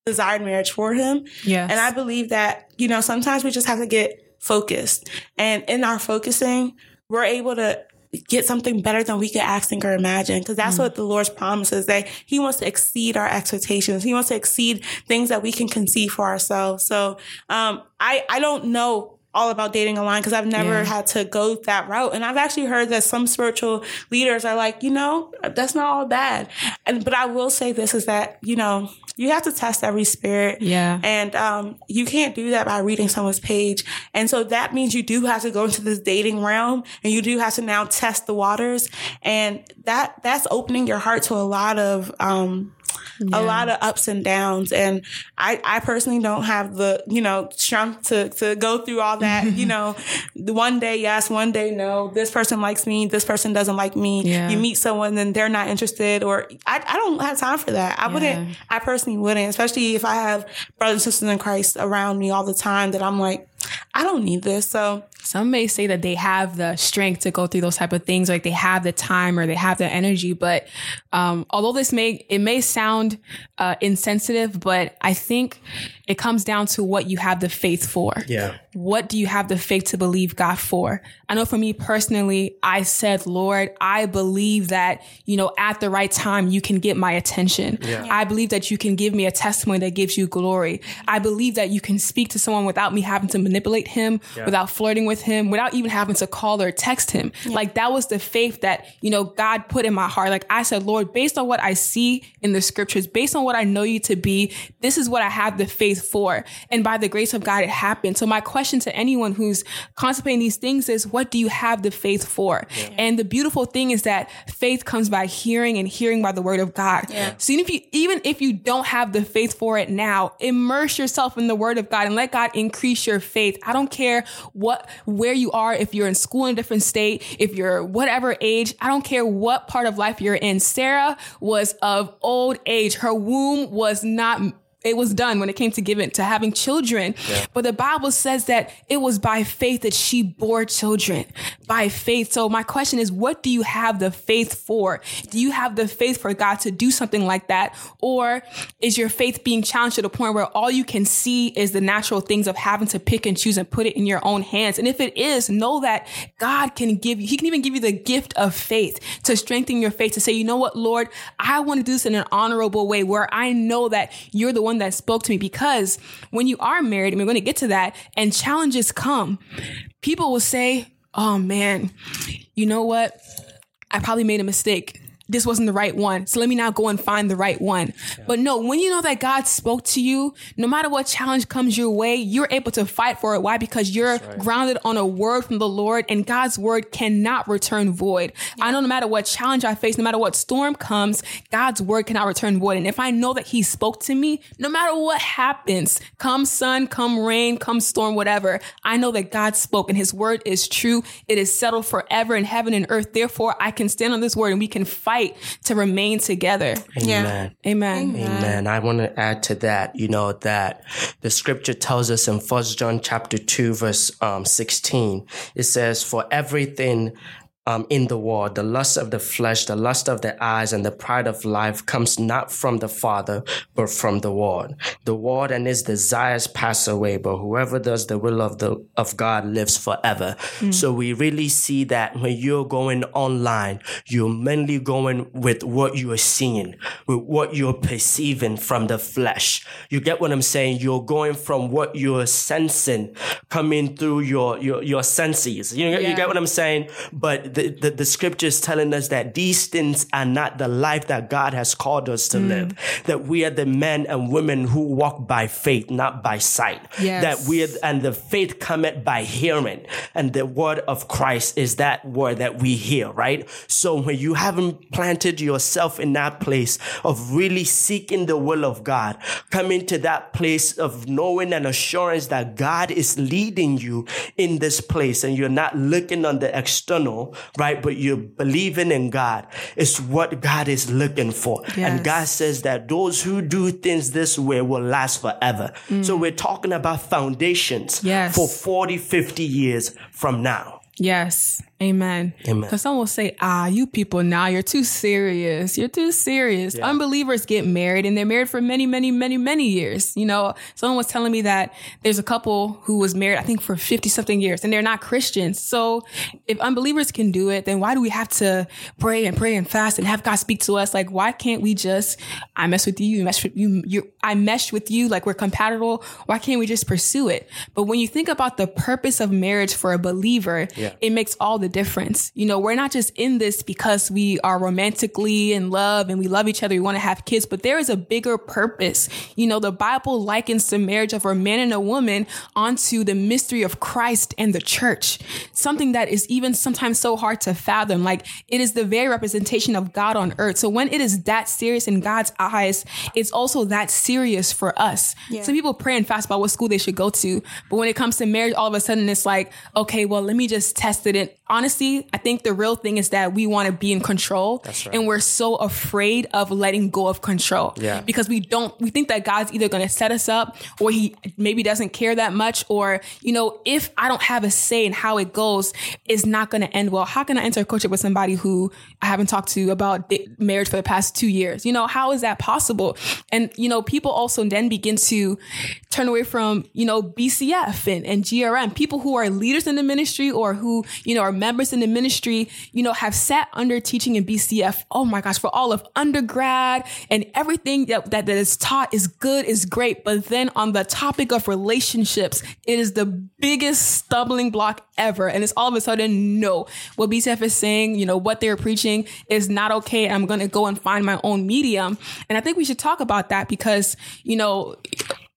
desired marriage for him. Yes. And I believe that you know sometimes we just have to get focused, and in our focusing, we're able to get something better than we could ask, think, or imagine. Because that's what the Lord's promise is that He wants to exceed our expectations. He wants to exceed things that we can conceive for ourselves. So, um, I, I don't know all about dating online because I've never Yeah. had to go that route. And I've actually heard that some spiritual leaders are like, you know, that's not all bad. And, but I will say this is that, you know, you have to test every spirit. Yeah. And um, you can't do that by reading someone's page. And so that means you do have to go into this dating realm and you do have to now test the waters. And that that's opening your heart to a lot of um a lot of ups and downs. And I, I personally don't have the, you know, strength to, to go through all that, *laughs* you know, one day yes, one day no, this person likes me, this person doesn't like me. Yeah. You meet someone and they're not interested or I, I don't have time for that. I wouldn't, I personally wouldn't, especially if I have brothers and sisters in Christ around me all the time that I'm like, I don't need this. So some may say that they have the strength to go through those type of things like they have the time or they have the energy but um, although this may it may sound uh, insensitive but i think it comes down to what you have the faith for Yeah. what do you have the faith to believe God for? I know for me personally, I said, Lord, I believe that, you know, at the right time, you can get my attention. Yeah. I believe that you can give me a testimony that gives you glory. I believe that you can speak to someone without me having to manipulate him, without flirting with him, without even having to call or text him. Like that was the faith that, you know, God put in my heart. Like I said, Lord, based on what I see in the scriptures, based on what I know you to be, this is what I have the faith for. And by the grace of God, it happened. So my question to anyone who's contemplating these things is, what do you have the faith for? And the beautiful thing is that faith comes by hearing and hearing by the word of God. So even if you, even if you don't have the faith for it now, immerse yourself in the word of God and let God increase your faith. I don't care what, where you are, if you're in school in a different state, if you're whatever age, I don't care what part of life you're in. Sarah was of old age. Her womb was not it was done when it came to giving to having children. But the Bible says that it was by faith that she bore children. By faith. So my question is, what do you have the faith for? Do you have the faith for God to do something like that? Or is your faith being challenged to the point where all you can see is the natural things of having to pick and choose and put it in your own hands? And if it is, know that God can give you, He can even give you the gift of faith to strengthen your faith to say, you know what, Lord, I want to do this in an honorable way where I know that you're the one that spoke to me because when you are married, and we're going to get to that, and challenges come, people will say, oh man, you know what? I probably made a mistake. This wasn't the right one. So let me now go and find the right one. But no, when you know that God spoke to you, no matter what challenge comes your way, you're able to fight for it. Why? Because you're grounded on a word from the Lord and God's word cannot return void. I know no matter what challenge I face, no matter what storm comes, God's word cannot return void. And if I know that he spoke to me, no matter what happens, come sun, come rain, come storm, whatever, I know that God spoke and his word is true. It is settled forever in heaven and earth. Therefore, I can stand on this word and we can fight to remain together. Amen. Amen. Amen. I want to add to that, you know, that the scripture tells us in First John chapter 2, verse um, 16, it says, For everything um, in the world, the lust of the flesh, the lust of the eyes, and the pride of life comes not from the Father, but from the world. The world and its desires pass away, but whoever does the will of the of God lives forever. Mm. So we really see that when you're going online, you're mainly going with what you are seeing, with what you're perceiving from the flesh. You get what I'm saying? You're going from what you're sensing coming through your your, your senses. You, yeah. you get what I'm saying? But the, the, the scripture is telling us that these things are not the life that God has called us to mm. live. That we are the men and women who walk by faith, not by sight. Yes. That we are, and the faith cometh by hearing. And the word of Christ is that word that we hear, right? So when you haven't planted yourself in that place of really seeking the will of God, coming to that place of knowing and assurance that God is leading you in this place and you're not looking on the external, right? But you're believing in God. It's what God is looking for. Yes. And God says that those who do things this way will last forever. Mm. So we're talking about foundations yes. for 40, 50 years from now. Yes. Amen. Amen. Because some will say, ah, you people now, you're too serious. You're too serious. Yeah. Unbelievers get married and they're married for many, many, many, many years. You know, someone was telling me that there's a couple who was married, I think for 50 something years and they're not Christians. So if unbelievers can do it, then why do we have to pray and pray and fast and have God speak to us? Like, why can't we just, I mess with you, you mess with you, you I mesh with you, like we're compatible. Why can't we just pursue it? But when you think about the purpose of marriage for a believer, yeah. it makes all the difference. You know, we're not just in this because we are romantically in love and we love each other, we want to have kids, but there is a bigger purpose. You know, the Bible likens the marriage of a man and a woman onto the mystery of Christ and the church. Something that is even sometimes so hard to fathom. Like it is the very representation of God on earth. So when it is that serious in God's eyes, it's also that serious for us. Yeah. Some people pray and fast about what school they should go to, but when it comes to marriage, all of a sudden it's like, okay, well, let me just test it. And honestly, I think the real thing is that we want to be in control right. and we're so afraid of letting go of control. Yeah. Because we don't, we think that God's either going to set us up or he maybe doesn't care that much. Or, you know, if I don't have a say in how it goes, it's not going to end well. How can I enter a courtship with somebody who I haven't talked to about marriage for the past two years? You know, how is that possible? And, you know, people also then begin to turn away from, you know, BCF and, and GRM, people who are leaders in the ministry or who, you know, are members in the ministry, you know, have sat under teaching in BCF. Oh my gosh, for all of undergrad and everything that, that, that is taught is good, is great. But then on the topic of relationships, it is the biggest stumbling block ever. And it's all of a sudden, no, what BCF is saying, you know, what they're preaching is not okay. I'm going to go and find my own medium. And I think we should talk about that because, you know,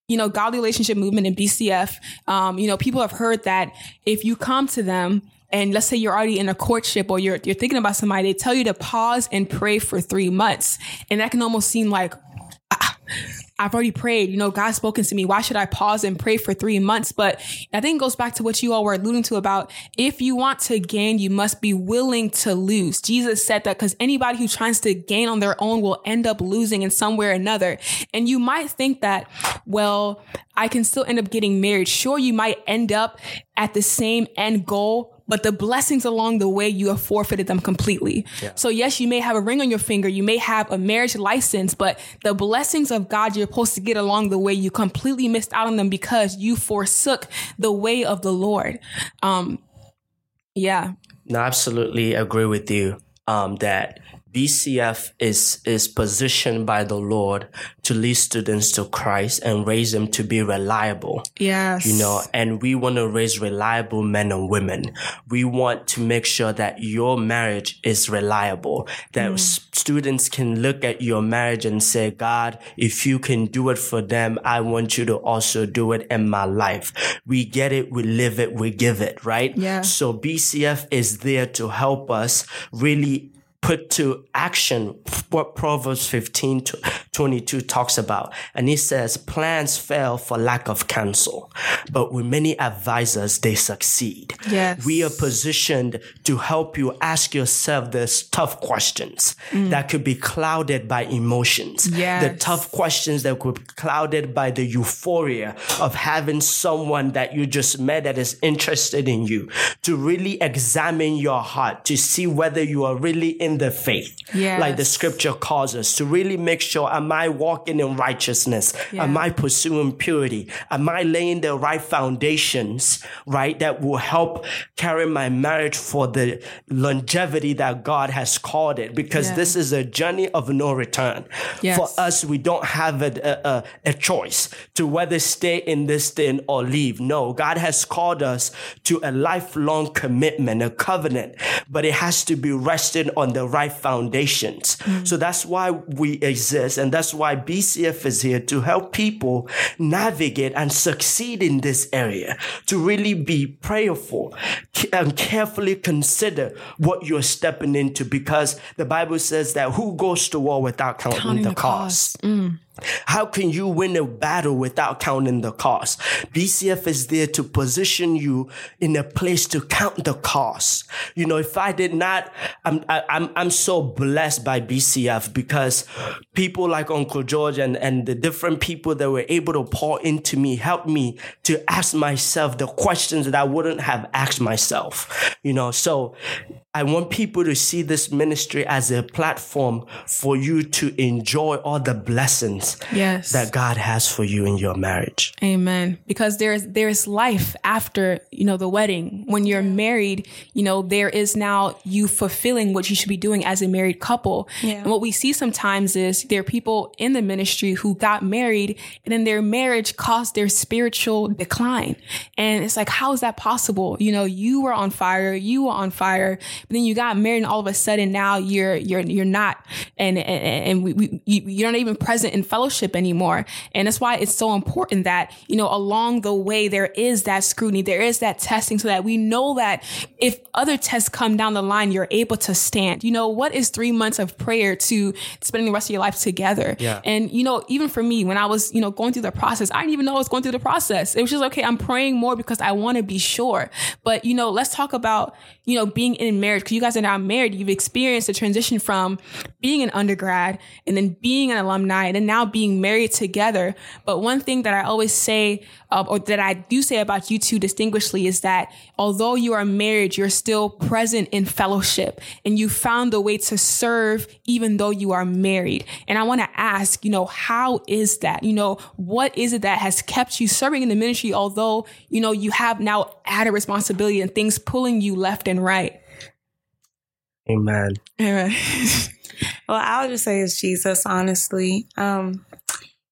you know, godly relationship movement in BCF, um, you know, people have heard that if you come to them and let's say you're already in a courtship or you're, you're thinking about somebody, they tell you to pause and pray for three months. And that can almost seem like, ah, I've already prayed. You know, God's spoken to me. Why should I pause and pray for three months? But I think it goes back to what you all were alluding to about if you want to gain, you must be willing to lose. Jesus said that because anybody who tries to gain on their own will end up losing in some way or another. And you might think that, well, I can still end up getting married. Sure, you might end up at the same end goal, but the blessings along the way, you have forfeited them completely. Yeah. So yes, you may have a ring on your finger. You may have a marriage license, but the blessings of God you're supposed to get along the way, you completely missed out on them because you forsook the way of the Lord. Um, yeah. No, I absolutely agree with you. Um, that BCF is, is positioned by the Lord to lead students to Christ and raise them to be reliable. Yes. You know, and we want to raise reliable men and women. We want to make sure that your marriage is reliable, that mm. students can look at your marriage and say, God, if you can do it for them, I want you to also do it in my life. We get it. We live it. We give it, right? Yeah. So BCF is there to help us really put to action what Proverbs 15 22 talks about. And he says, plans fail for lack of counsel, but with many advisors, they succeed. Yes. We are positioned to help you ask yourself this tough questions mm. that could be clouded by emotions. Yes. The tough questions that could be clouded by the euphoria of having someone that you just met that is interested in you to really examine your heart to see whether you are really in the faith. Yes. Like the scripture calls us to really make sure, am I walking in righteousness? Yeah. Am I pursuing purity? Am I laying the right foundations, right? That will help carry my marriage for the longevity that God has called it. Because yeah. this is a journey of no return. Yes. For us, we don't have a, a, a choice to whether stay in this thing or leave. No, God has called us to a lifelong commitment, a covenant, but it has to be rested on the right foundations. Mm. So that's why we exist. And that's why BCF is here to help people navigate and succeed in this area, to really be prayerful and carefully consider what you're stepping into because the Bible says that who goes to war without counting, counting the, the, cost? cost. Mm. How can you win a battle without counting the cost? BCF is there to position you in a place to count the cost. You know, if I did not, I'm, I, am I'm so blessed by BCF because people like Uncle George and, and the different people that were able to pour into me helped me to ask myself the questions that I wouldn't have asked myself. You know, so I want people to see this ministry as a platform for you to enjoy all the blessings yes. that God has for you in your marriage. Amen. Because there's there's life after, you know, the wedding. When you're married, you know, there is now you fulfilling what you should be doing as a married couple. Yeah. And what we see sometimes is there are people in the ministry who got married and then their marriage caused their spiritual decline. And it's like, how is that possible? You know, you were on fire, you were on fire but then you got married and all of a sudden now you're, you're, you're not, and, and, and we, we, you're not even present in fellowship anymore. And that's why it's so important that, you know, along the way, there is that scrutiny, there is that testing so that we know that if other tests come down the line, you're able to stand. You know, what is three months of prayer to spending the rest of your life together? Yeah. And, you know, even for me, when I was, you know, going through the process, I didn't even know I was going through the process. It was just, okay, I'm praying more because I want to be sure. But, you know, let's talk about, you know, being in marriage because you guys are now married. You've experienced the transition from being an undergrad and then being an alumni and then now being married together. But one thing that I always say, uh, or that I do say about you two distinguishedly is that although you are married, you're still present in fellowship and you found a way to serve even though you are married. And I want to ask, you know, how is that? You know, what is it that has kept you serving in the ministry, although, you know, you have now added responsibility and things pulling you left and right? Amen. Amen. *laughs* well, I'll just say it's Jesus, honestly. Um,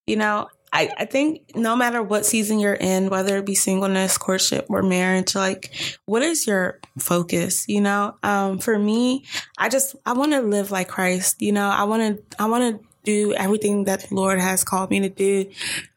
you know, I, I think no matter what season you're in, whether it be singleness, courtship, or marriage, like what is your focus? You know, um, for me, I just I want to live like Christ. You know, I want to I want to do everything that the Lord has called me to do.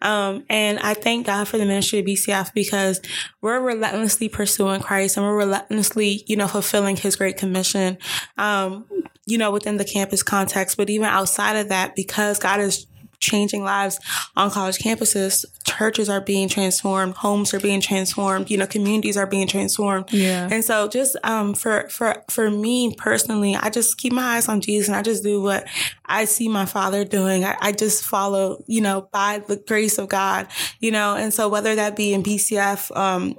Um, and I thank God for the ministry of BCF because we're relentlessly pursuing Christ and we're relentlessly, you know, fulfilling his great commission, um, you know, within the campus context, but even outside of that, because God is changing lives on college campuses. Churches are being transformed, homes are being transformed, you know, communities are being transformed. Yeah. And so just um for for for me personally, I just keep my eyes on Jesus and I just do what I see my father doing. I, I just follow, you know, by the grace of God, you know, and so whether that be in BCF, um,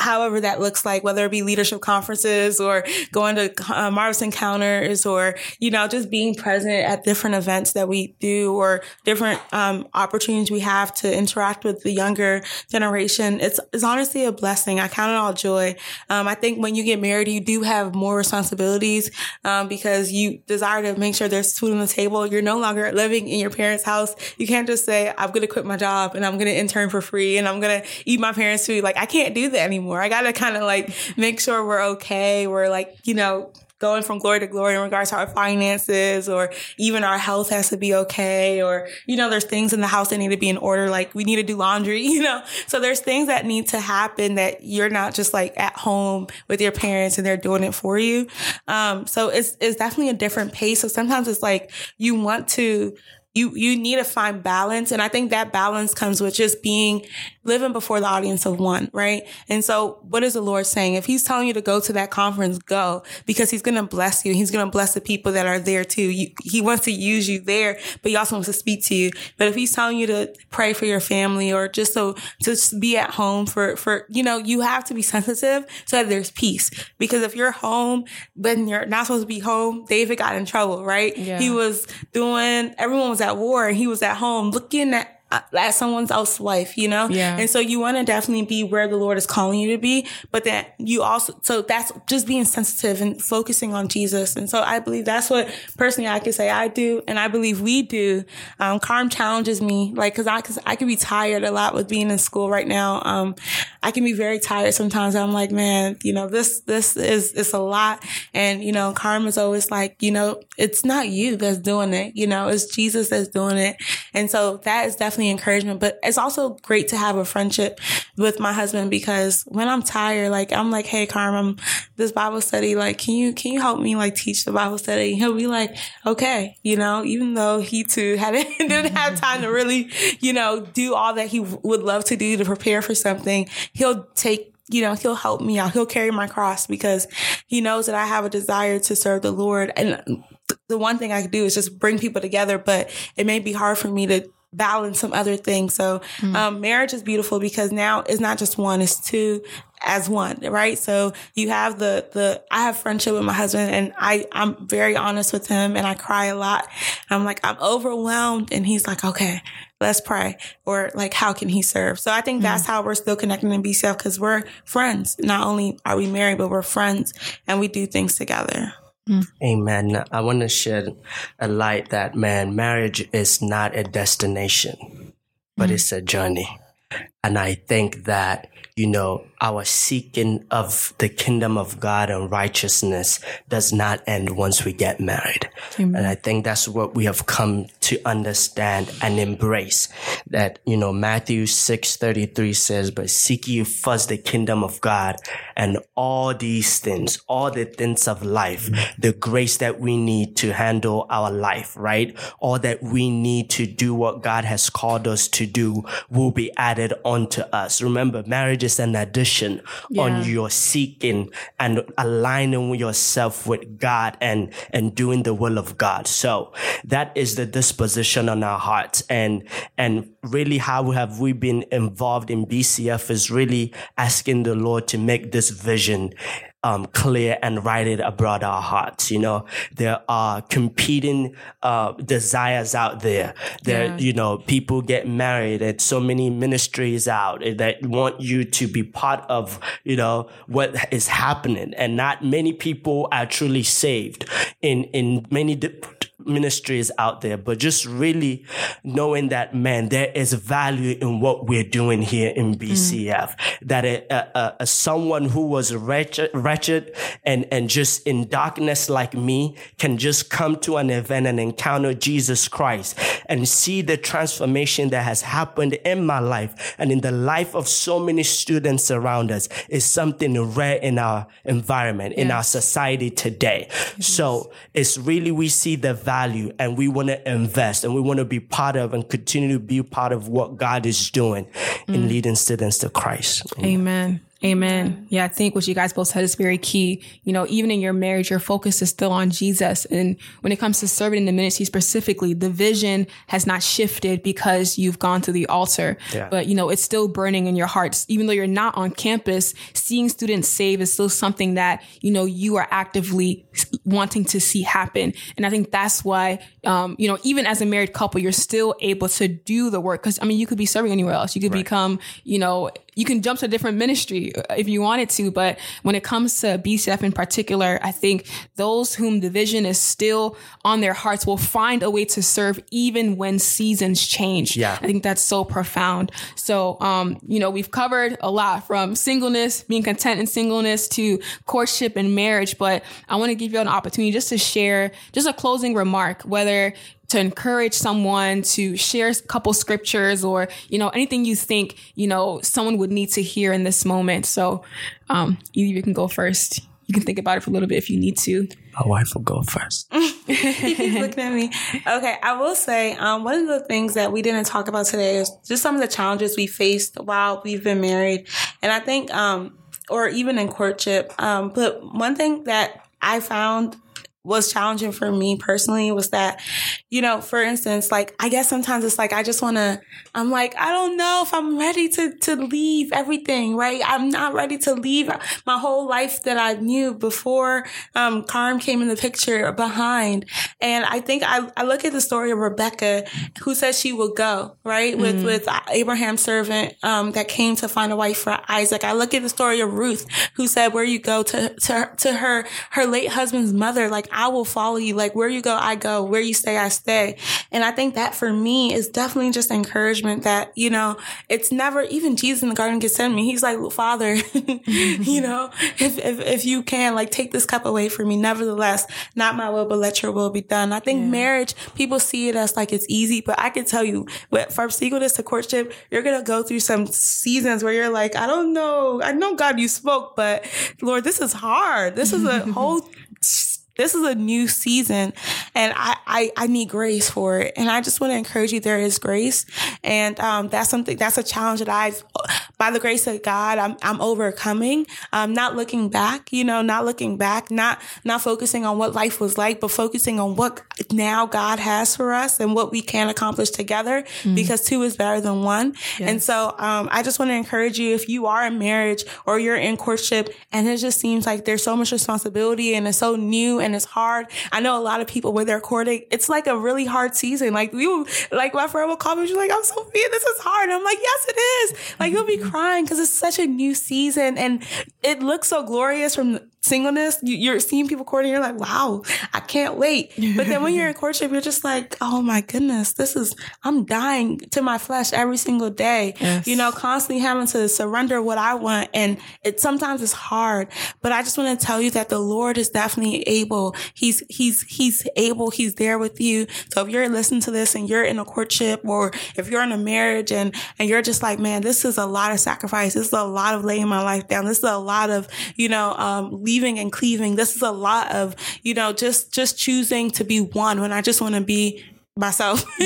however that looks like, whether it be leadership conferences or going to uh, Marvis Encounters or, you know, just being present at different events that we do or different um, opportunities we have to interact with the younger generation. It's, it's honestly a blessing. I count it all joy. Um, I think when you get married, you do have more responsibilities um, because you desire to make sure there's food on the table. You're no longer living in your parents' house. You can't just say, I'm going to quit my job and I'm going to intern for free and I'm going to eat my parents' food. Like, I can't do that anymore anymore. I got to kind of like make sure we're okay. We're like, you know, going from glory to glory in regards to our finances or even our health has to be okay. Or, you know, there's things in the house that need to be in order. Like we need to do laundry, *laughs* you know? So there's things that need to happen that you're not just like at home with your parents and they're doing it for you. Um, so it's, it's definitely a different pace. So sometimes it's like you want to you you need to find balance and i think that balance comes with just being living before the audience of one right? And so what is the lord saying? If he's telling you to go to that conference go because he's going to bless you. He's going to bless the people that are there too. You, he wants to use you there but he also wants to speak to you. But if he's telling you to pray for your family or just so to be at home for for you know you have to be sensitive so that there's peace. Because if you're home but you're not supposed to be home david got in trouble right? Yeah. he was doing everyone was at war and he was at home looking at as someone else's wife, you know? Yeah. And so you want to definitely be where the Lord is calling you to be, but then you also, so that's just being sensitive and focusing on Jesus. And so I believe that's what personally I can say I do. And I believe we do. Um, Carm challenges me, like, cause I, cause I can be tired a lot with being in school right now. Um, I can be very tired sometimes. I'm like, man, you know, this, this is, it's a lot. And, you know, Carm is always like, you know, it's not you that's doing it. You know, it's Jesus that's doing it. And so that is definitely definitely encouragement, but it's also great to have a friendship with my husband because when I'm tired, like I'm like, Hey, Carmen, this Bible study, like, can you, can you help me like teach the Bible study? He'll be like, okay, you know, even though he too had *laughs* didn't have time to really, you know, do all that he would love to do to prepare for something, he'll take you know, he'll help me out. He'll carry my cross because he knows that I have a desire to serve the Lord. And the one thing I can do is just bring people together, but it may be hard for me to balance some other things. So, mm-hmm. um, marriage is beautiful because now it's not just one, it's two as one, right? So you have the, the, I have friendship with my husband and I, I'm very honest with him and I cry a lot. I'm like, I'm overwhelmed. And he's like, okay, let's pray. Or like, how can he serve? So I think that's mm-hmm. how we're still connecting in BCF because we're friends. Not only are we married, but we're friends and we do things together. Mm. Amen. I want to shed a light that, man, marriage is not a destination, but mm. it's a journey. And I think that, you know, our seeking of the kingdom of God and righteousness does not end once we get married. Amen. And I think that's what we have come to understand and embrace that, you know, Matthew 6:33 says, "But seek ye first the kingdom of God and all these things, all the things of life, the grace that we need to handle our life, right? All that we need to do what God has called us to do will be added onto us. Remember, marriage is an addition position yeah. on your seeking and aligning yourself with God and, and doing the will of God. So that is the disposition on our hearts. And, and really how have we been involved in BCF is really asking the Lord to make this vision um, clear and write it abroad our hearts. You know, there are competing uh, desires out there. There, yeah. you know, people get married and so many ministries out that want you to be part of, you know, what is happening. And not many people are truly saved in, in many ministries out there, but just really knowing that, man, there is value in what we're doing here in BCF. Mm. That a, a, a, someone who was wretched, wretched and, and just in darkness like me can just come to an event and encounter Jesus Christ and see the transformation that has happened in my life and in the life of so many students around us is something rare in our environment, yes. in our society today. Yes. So it's really, we see the value and we want to invest and we want to be part of and continue to be part of what God is doing mm. in leading students to Christ. Amen. Amen. Yeah, I think what you guys both said is very key. You know, even in your marriage, your focus is still on Jesus. And when it comes to serving in the ministry specifically, the vision has not shifted because you've gone to the altar. Yeah. But, you know, it's still burning in your hearts. Even though you're not on campus, seeing students save is still something that, you know, you are actively wanting to see happen. And I think that's why, um, you know, even as a married couple, you're still able to do the work. Cause I mean, you could be serving anywhere else. You could right. become, you know, you can jump to a different ministry if you wanted to. But when it comes to BCF in particular, I think those whom the vision is still on their hearts will find a way to serve even when seasons change. Yeah. I think that's so profound. So, um, you know, we've covered a lot from singleness, being content in singleness to courtship and marriage. But I want to give you an opportunity just to share just a closing remark, whether to encourage someone to share a couple scriptures or you know anything you think you know someone would need to hear in this moment. So um either you can go first. You can think about it for a little bit if you need to. My wife will go first. *laughs* He's looking at me. Okay i will say um, one of the things that we didn't talk about today is just some of the challenges we faced while we've been married. And i think um or even in courtship um but one thing that i found was challenging for me personally was that, you know, for instance, like I guess sometimes it's like I just want to. I'm like I don't know if I'm ready to to leave everything. Right, I'm not ready to leave my whole life that I knew before um, Carm came in the picture behind. And I think I, I look at the story of Rebecca, who said she would go right mm-hmm. with with Abraham's servant um, that came to find a wife for Isaac. I look at the story of Ruth, who said, "Where you go to to to her her late husband's mother, like I will follow you. Like where you go, I go. Where you stay, I stay. And I think that for me is definitely just encouragement that, you know, it's never, even Jesus in the Garden of Gethsemane, he's like, Father, *laughs* you know, if, if, if you can, like take this cup away from me. Nevertheless, not my will, but let your will be done. I think yeah. marriage, people see it as like it's easy, but I can tell you, but from singleness to courtship, you're going to go through some seasons where you're like, I don't know. I know God, you spoke, but Lord, this is hard. This is a *laughs* whole this is a new season and I, I, I need grace for it. And I just want to encourage you, there is grace. And, um, that's something, that's a challenge that I've, by the grace of God, I'm, I'm overcoming. Um, not looking back, you know, not looking back, not, not focusing on what life was like, but focusing on what now God has for us and what we can accomplish together mm. because two is better than one. Yes. And so, um, I just want to encourage you if you are in marriage or you're in courtship and it just seems like there's so much responsibility and it's so new and it's hard. I know a lot of people when they're courting, it's like a really hard season. Like you, like my friend will call me, she's like, I'm Sophia, this is hard. And I'm like, yes, it is. Like you'll be mm-hmm. crying because it's such a new season and it looks so glorious from singleness, you, are seeing people courting, you're like, wow, I can't wait. But then when you're in *laughs* courtship, you're just like, oh my goodness, this is, I'm dying to my flesh every single day. Yes. You know, constantly having to surrender what I want. And it sometimes it's hard, but I just want to tell you that the Lord is definitely able. He's, he's, he's able. He's there with you. So if you're listening to this and you're in a courtship or if you're in a marriage and, and you're just like, man, this is a lot of sacrifice. This is a lot of laying my life down. This is a lot of, you know, um, leaving and cleaving. This is a lot of, you know, just, just choosing to be one when I just want to be myself. *laughs*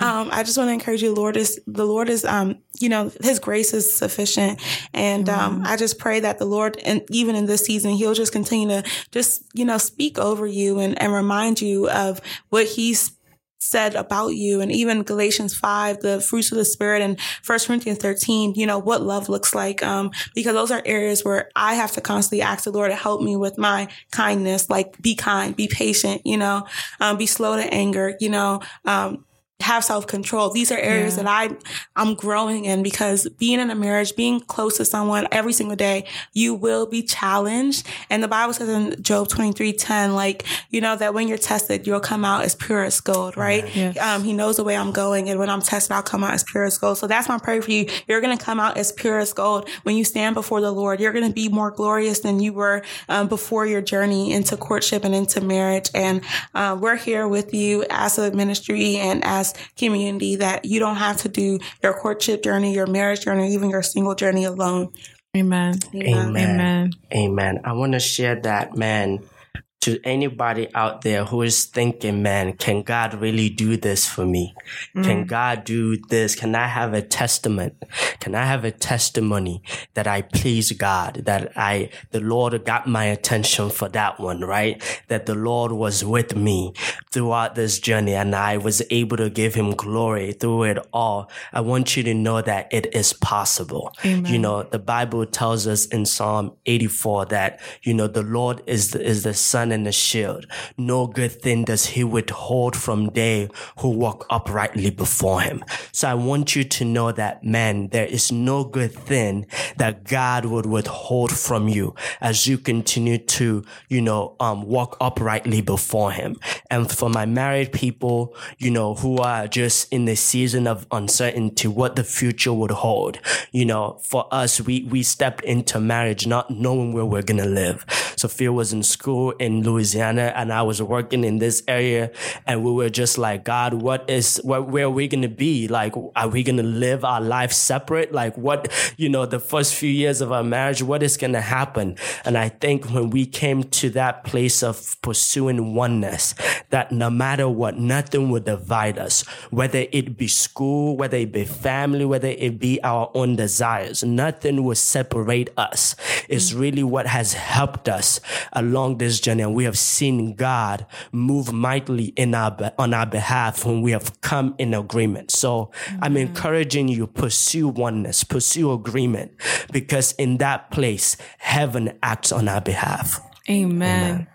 um, I just want to encourage you. Lord is the Lord is, um, you know, His grace is sufficient, and um, I just pray that the Lord, and even in this season, He'll just continue to just, you know, speak over you and and remind you of what He's said about you and even Galatians 5, the fruits of the spirit and First Corinthians 13, you know, what love looks like. Um, because those are areas where I have to constantly ask the Lord to help me with my kindness, like be kind, be patient, you know, um, be slow to anger, you know, um, have self control. These are areas yeah. that I I'm growing in because being in a marriage, being close to someone every single day, you will be challenged. And the Bible says in Job 23, 10, like, you know, that when you're tested, you'll come out as pure as gold, right? Yes. Um, he knows the way I'm going. And when I'm tested, I'll come out as pure as gold. So that's my prayer for you. You're going to come out as pure as gold when you stand before the Lord. You're going to be more glorious than you were um, before your journey into courtship and into marriage. And uh, we're here with you as a ministry and as community that you don't have to do your courtship journey, your marriage journey, even your single journey alone. Amen. Amen. Amen. Amen. I want to share that, man to anybody out there who is thinking, man, can God really do this for me? Mm. Can God do this? Can I have a testament? Can I have a testimony that I please God, that I, the Lord got my attention for that one, right? That the Lord was with me throughout this journey and I was able to give him glory through it all. I want you to know that it is possible. Amen. You know, the Bible tells us in Psalm 84 that, you know, the Lord is the, is the son sun and a shield. No good thing does he withhold from they who walk uprightly before him. So I want you to know that, man, there is no good thing that God would withhold from you as you continue to, you know, um, walk uprightly before him. And for my married people, you know, who are just in the season of uncertainty, what the future would hold, you know, for us, we, we stepped into marriage not knowing where we're going to live. Sophia was in school in Louisiana and I was working in this area and we were just like, God, what is, what, where are we going to be? Like, are we going to live our life separate? Like what, you know, the first few years of our marriage, what is going to happen? And I think when we came to that place of pursuing oneness, that no matter what, nothing would divide us, whether it be school, whether it be family, whether it be our own desires, nothing will separate us. It's really what has helped us along this journey. And we have seen God move mightily in our, on our behalf when we have come in agreement. So mm-hmm. I'm encouraging you, pursue oneness, pursue agreement, because in that place, heaven acts on our behalf. Amen. Amen.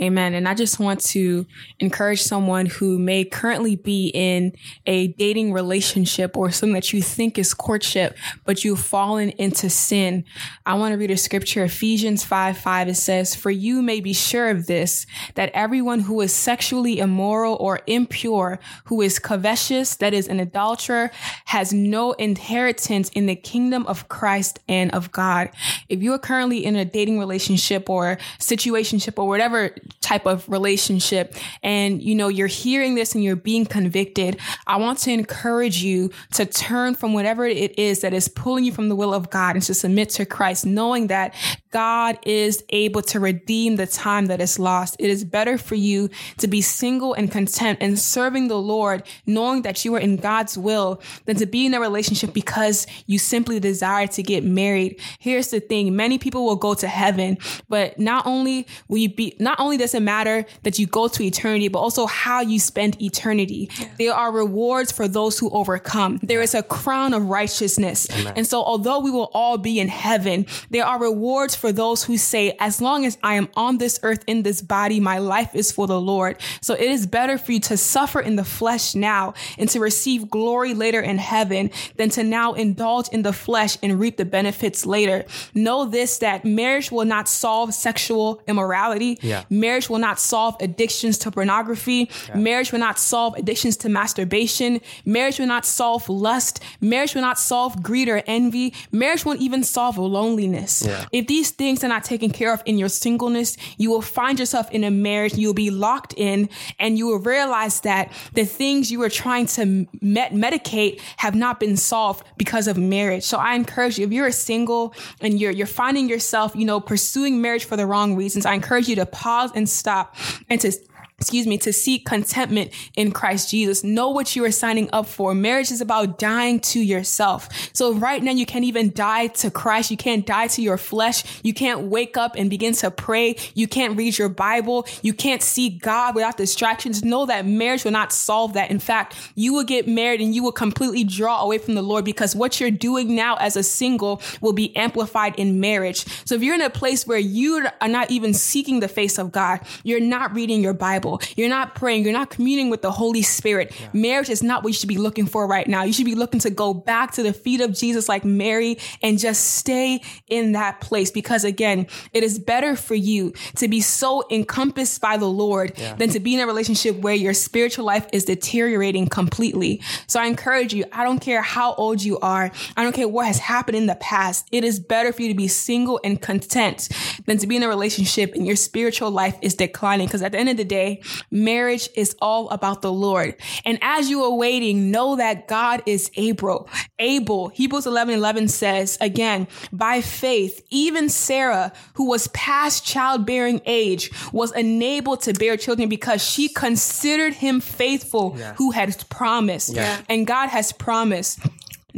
Amen. And I just want to encourage someone who may currently be in a dating relationship or something that you think is courtship, but you've fallen into sin. I want to read a scripture, Ephesians 5 5. It says, For you may be sure of this, that everyone who is sexually immoral or impure, who is covetous, that is an adulterer, has no inheritance in the kingdom of Christ and of God. If you are currently in a dating relationship or situationship or whatever, whatever type of relationship and you know you're hearing this and you're being convicted i want to encourage you to turn from whatever it is that is pulling you from the will of god and to submit to christ knowing that god is able to redeem the time that is lost. It is better for you to be single and content and serving the lord knowing that you are in god's will than to be in a relationship because you simply desire to get married. Here's the thing. Many people will go to heaven but not only will you be not only does it matter that you go to eternity, but also how you spend eternity. There are rewards for those who overcome. There is a crown of righteousness. Amen. And so, although we will all be in heaven, there are rewards for those who say, as long as I am on this earth in this body, my life is for the Lord. So it is better for you to suffer in the flesh now and to receive glory later in heaven than to now indulge in the flesh and reap the benefits later. Know this, that marriage will not solve sexual immorality. Yeah. Marriage will not solve addictions to pornography. Yeah. Marriage will not solve addictions to masturbation. Marriage will not solve lust. Marriage will not solve greed or envy. Marriage won't even solve loneliness. Yeah. If these things are not taken care of in your singleness, you will find yourself in a marriage. You will be locked in and you will realize that the things you were trying to med- medicate have not been solved because of marriage. So I encourage you, if you're a single and you're, you're finding yourself, you know, pursuing marriage for the wrong reasons, I encourage you to pause and stop and to excuse me, to seek contentment in Christ Jesus. Know what you are signing up for. Marriage is about dying to yourself. So right now you can't even die to Christ. You can't die to your flesh. You can't wake up and begin to pray. You can't read your Bible. You can't see God without distractions. Know that marriage will not solve that. In fact, you will get married and you will completely draw away from the Lord because what you're doing now as a single will be amplified in marriage. So if you're in a place where you are not even seeking the face of God, you're not reading your Bible, Bible. You're not praying. You're not communing with the Holy Spirit. Yeah. Marriage is not what you should be looking for right now. You should be looking to go back to the feet of Jesus like Mary and just stay in that place because again, it is better for you to be so encompassed by the Lord yeah. than to be in a relationship where your spiritual life is deteriorating completely. So I encourage you, I don't care how old you are. I don't care what has happened in the past. It is better for you to be single and content than to be in a relationship and your spiritual life is declining. Because at the end of the day, marriage is all about the Lord. And as you are waiting, know that God is able. Able. Hebrews 11, 11 says again, by faith, even Sarah, who was past childbearing age, was enabled to bear children because she considered him faithful yeah. who had promised. Yeah. And God has promised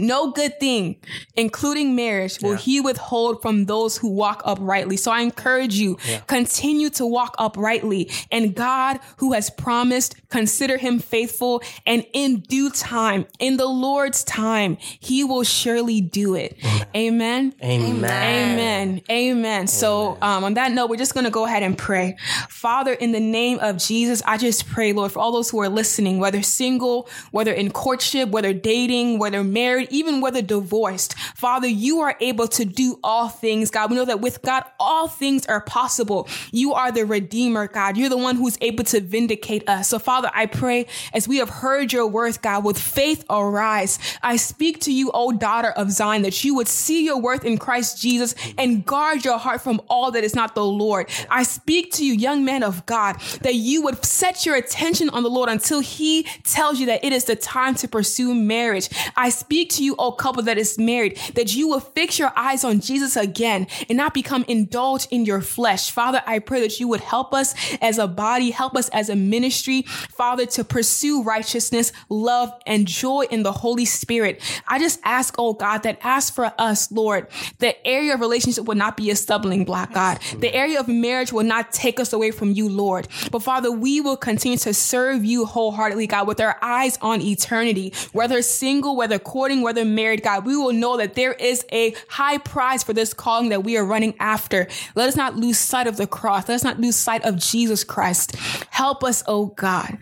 No good thing, including marriage, will yeah. he withhold from those who walk uprightly. So I encourage you, yeah. continue to walk uprightly. And God, who has promised, consider him faithful. And in due time, in the Lord's time, he will surely do it. Amen. Amen. Amen. Amen. So um, on that note, we're just going to go ahead and pray. Father, in the name of Jesus, I just pray, Lord, for all those who are listening, whether single, whether in courtship, whether dating, whether married, even whether divorced. Father, you are able to do all things, God. We know that with God, all things are possible. You are the Redeemer, God. You're the one who's able to vindicate us. So, Father, I pray as we have heard your worth, God, with faith arise. I speak to you, O daughter of Zion, that you would see your worth in Christ Jesus and guard your heart from all that is not the Lord. I speak to you, young man of God, that you would set your attention on the Lord until he tells you that it is the time to pursue marriage. I speak to you, O couple that is married, that you will fix your eyes on Jesus again and not become indulged in your flesh. Father, I pray that you would help us as a body, help us as a ministry, Father, to pursue righteousness, love, and joy in the Holy Spirit. I just ask, oh God, that ask for us, Lord, the area of relationship will not be a stumbling block, God. The area of marriage will not take us away from you, Lord. But Father, we will continue to serve you wholeheartedly, God, with our eyes on eternity, whether single, whether courting, whether married, God. We will know that there is a high prize for this calling that we are running after. Let us not lose sight of the cross. Let us not lose sight of Jesus Christ. Help us, oh God.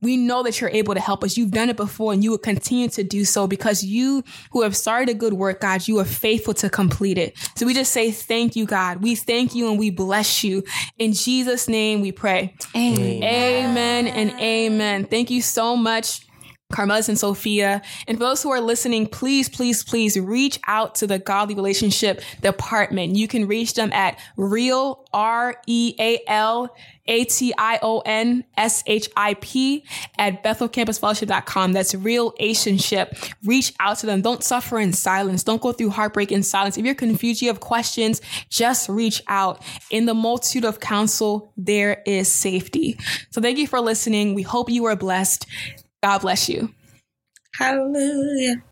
We know that you're able to help us. You've done it before and you will continue to do so because you who have started a good work, God, you are faithful to complete it. So we just say thank you, God. We thank you and we bless you. In Jesus' name we pray. Amen. Amen and amen. Thank you so much. Carmelis and Sophia. And for those who are listening, please, please, please reach out to the Godly Relationship Department. You can reach them at real, R-E-A-L, a-T-I-O-N-S-H-I-P at BethelCampusFellowship.com. That's real relationship. Reach out to them. Don't suffer in silence. Don't go through heartbreak in silence. If you're confused, you have questions, just reach out. In the multitude of counsel, there is safety. So thank you for listening. We hope you are blessed. God bless you. Hallelujah.